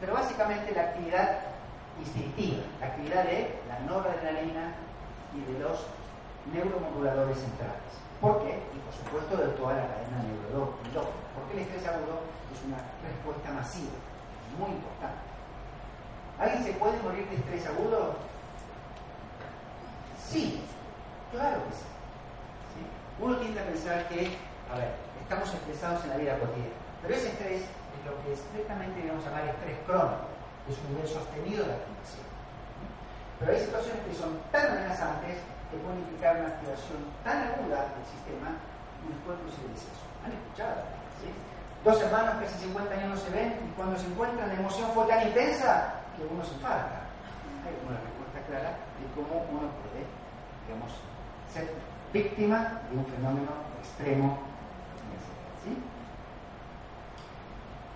pero básicamente la actividad instintiva, la actividad de la noradrenalina y de los neuromoduladores centrales. ¿Por qué? Y por supuesto de toda la cadena neurológica. Porque el estrés agudo es una respuesta masiva, muy importante. ¿Alguien se puede morir de estrés agudo? Sí, claro que sí. Uno tiende a pensar que, a ver, estamos estresados en la vida cotidiana. Pero ese estrés es lo que estrictamente debemos llamar estrés crónico, es un nivel sostenido de activación. Pero hay situaciones que son tan amenazantes que pueden implicar una activación tan aguda del sistema y después inclusive deceso. ¿Han escuchado? ¿Sí? Dos hermanos que hace 50 años no se ven y cuando se encuentran la emoción fue tan intensa que uno se infarta. Hay una respuesta clara de cómo uno puede, digamos, ser víctima de un fenómeno extremo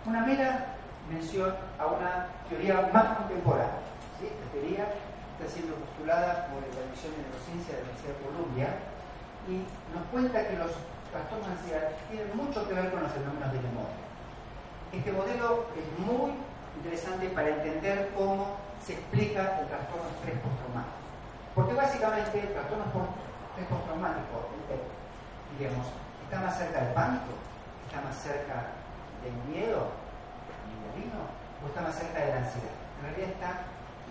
una mera mención a una teoría más contemporánea. La teoría está siendo postulada por la División de Neurociencia de la Universidad de Columbia y nos cuenta que los trastornos de ansiedad tienen mucho que ver con los fenómenos de memoria. Este modelo es muy interesante para entender cómo se explica el trastorno estrés postraumático. Porque básicamente el trastorno estrés postraumático, digamos, está más cerca del pánico, está más cerca del miedo, vino, o está más cerca de la ansiedad. En realidad está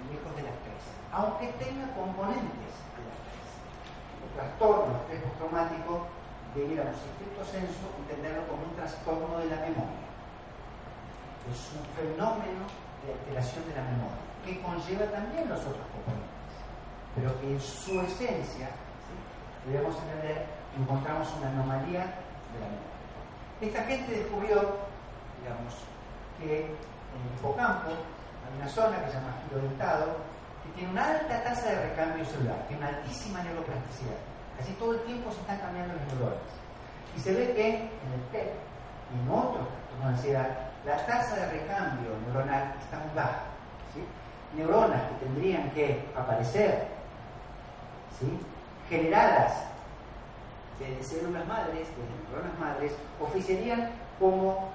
lejos de tres, aunque tenga componentes de tres. El trastorno estrés postraumático debiéramos, en estricto senso, entenderlo como un trastorno de la memoria. Es un fenómeno de alteración de la memoria, que conlleva también los otros componentes, pero que en su esencia debemos entender encontramos una anomalía de la memoria. Esta gente descubrió digamos, que en el hipocampo hay una zona que se llama giro dentado, tiene una alta tasa de recambio celular, tiene una altísima neuroplasticidad. Casi todo el tiempo se están cambiando los neuronas. Y se ve que en el TEP y en otros trastornos de ansiedad, la tasa de recambio neuronal está muy baja. Neuronas que tendrían que aparecer generadas desde células madres, desde neuronas madres, oficiarían como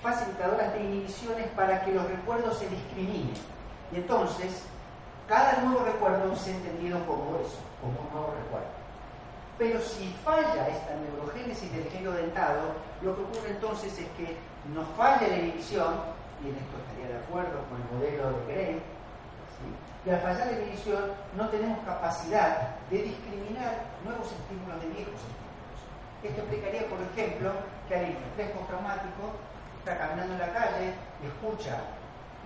facilitadoras de inhibiciones para que los recuerdos se discriminen. Y entonces, cada nuevo recuerdo es entendido como eso, como un nuevo recuerdo. Pero si falla esta neurogénesis del genio dentado, lo que ocurre entonces es que nos falla la inhibición, y en esto estaría de acuerdo con el modelo de Gray, y al fallar la inhibición no tenemos capacidad de discriminar nuevos estímulos de viejos estímulos. Esto explicaría, por ejemplo, que alguien con estrés postraumático está caminando en la calle y escucha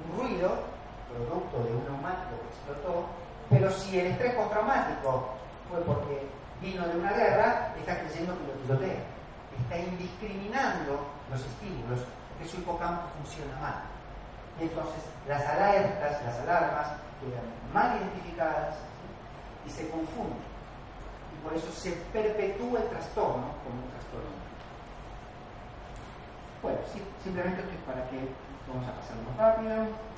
un ruido, producto de un neumático que explotó, pero si el estrés postraumático fue porque vino de una guerra, está creyendo que lo pilotea. Está indiscriminando los estímulos, que su hipocampo funciona mal. Y entonces las alertas, las alarmas, quedan mal identificadas y se confunden. Y por eso se perpetúa el trastorno como un trastorno. Bueno, sí, simplemente esto es para que vamos a pasarlo rápido, porque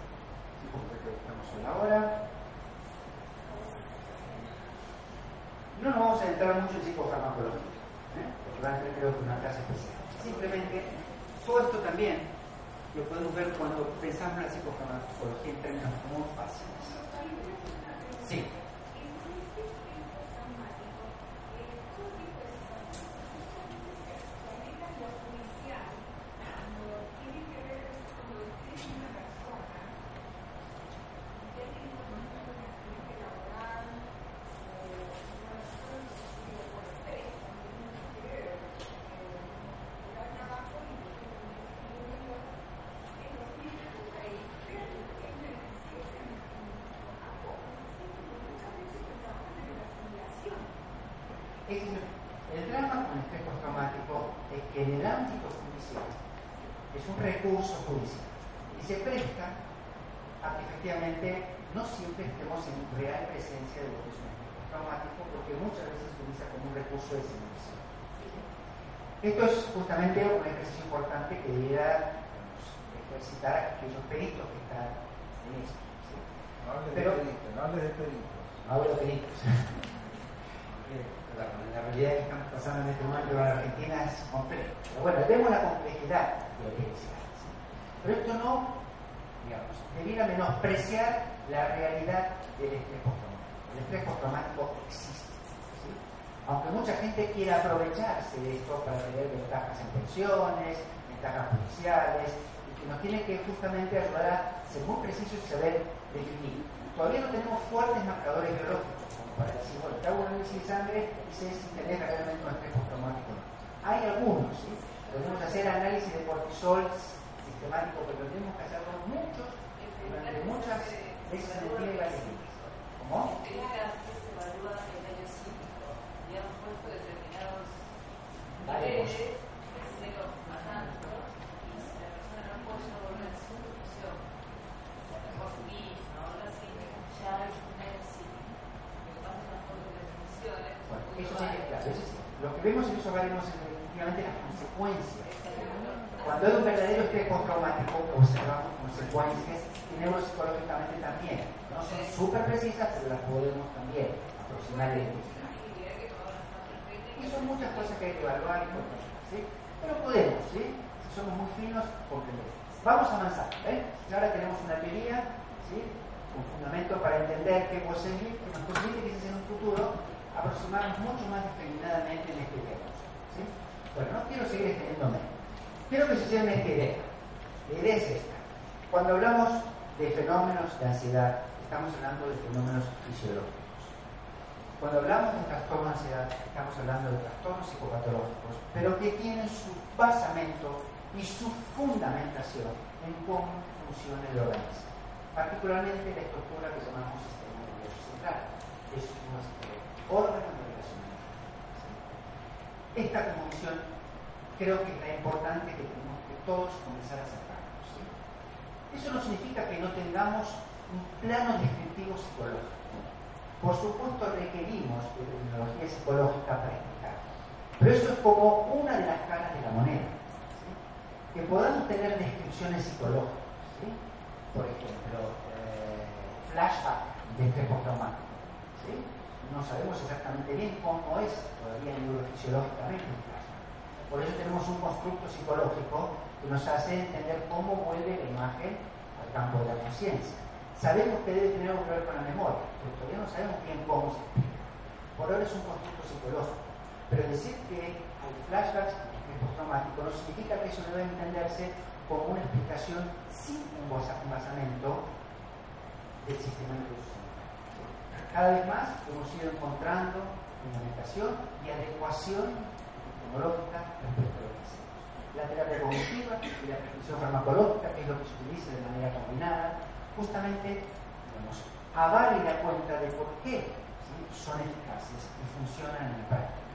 estamos en la hora. No nos vamos a entrar mucho en psicofarmacología, ¿eh? porque van a tener creo una clase especial. Simplemente, todo esto también lo podemos ver cuando pensamos en la psicofarmacología en términos muy fáciles. Sí. el drama con estrés postraumático es que en el ámbito judicial es un recurso judicial y se presta a que efectivamente no siempre estemos en real presencia de lo que es un estrés postraumático porque muchas veces se utiliza como un recurso de simulación. Esto es justamente un ejercicio importante que debiera ejercitar a aquellos peritos que están en esto. No hables Pero- de peritos, no hables de peritos. Hablo de peritos. la, la realidad que estamos pasando en este momento en la Argentina es compleja. Pero bueno, vemos la complejidad de lo que es ¿sí? Pero esto no, digamos, debiera menospreciar la realidad del estrés postraumático. El estrés postraumático existe. ¿sí? Aunque mucha gente quiera aprovecharse de esto para tener ventajas en pensiones, ventajas judiciales, y que nos tiene que justamente ayudar a ser muy precisos y saber definir. Todavía no tenemos fuertes marcadores biológicos, como para decir, bueno, te hago un análisis de sangre y sé si tenés realmente un estrés postraumático. Hay algunos, ¿sí? Podemos hacer análisis de cortisol sistemático, pero tenemos que hacerlo muchos, durante muchas veces en el día y varias días. ¿Cómo? Vale, eso sí que claro. Lo que vemos en eso veremos es efectivamente las consecuencias. Cuando hay un verdadero estrés postraumático, observamos consecuencias y neuropsicológicamente también. No son súper precisas, pero las podemos también aproximar identificar. Y son muchas cosas que hay que evaluar y ¿sí? Pero podemos. Si somos muy finos, comprendemos. Vamos a avanzar. Y ahora tenemos una teoría, ¿sí? Un fundamento para entender qué seguir, que nos permite quizás en un futuro aproximarnos mucho más discriminadamente en este tema. ¿sí? Bueno, no quiero seguir extendiéndome. Quiero que se lleven esta idea. La idea es esta. Cuando hablamos de fenómenos de ansiedad, estamos hablando de fenómenos fisiológicos. Cuando hablamos de trastorno de ansiedad, estamos hablando de trastornos psicopatológicos, pero que tienen su basamento y su fundamentación en cómo funciona el organismo, particularmente la estructura que llamamos sistema nervioso central. Es un órgano de relación. Esta convicción creo que es la importante que tenemos que todos comenzar a acercarnos. ¿sí? Eso no significa que no tengamos un plano descriptivo psicológico. Por supuesto requerimos de terminología psicológica para explicar. Pero eso es como una de las caras de la moneda. Que podamos tener descripciones psicológicas. Por ejemplo, eh, flashback de estrés postraumático. No sabemos exactamente bien cómo es todavía neurofisiológicamente un flashback. Por eso tenemos un constructo psicológico que nos hace entender cómo vuelve la imagen al campo de la conciencia. Sabemos que debe tener algo que ver con la memoria, pero todavía no sabemos bien cómo se explica. Por ahora es un constructo psicológico. Pero decir que hay flashbacks es postraumático no significa que eso debe entenderse como una explicación sin un basamento del sistema nervioso Cada vez más hemos ido encontrando fundamentación y adecuación tecnológica respecto a lo que hacemos. La terapia cognitiva y la prescripción farmacológica, que es lo que se utiliza de manera combinada, justamente digamos, avala y da cuenta de por qué son eficaces y funcionan en el práctica.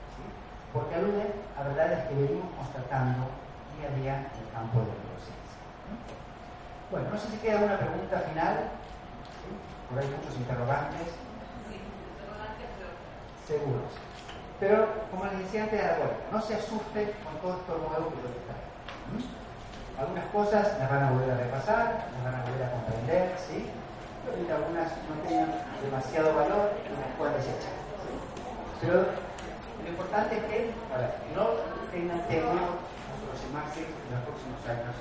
Porque aluden a verdades que venimos constatando día a día en el campo de la neurociencia. Bueno, no sé si queda alguna pregunta final. Por ahí muchos interrogantes. Seguros. Pero, como les decía antes de no se asuste con todo esto nuevo que yo les traigo. Algunas cosas las van a volver a repasar, las van a volver a comprender, ¿sí? Pero algunas no tengan demasiado valor y las pueden desechar. Pero lo importante es que, para que no tengan tema, aproximarse en los próximos años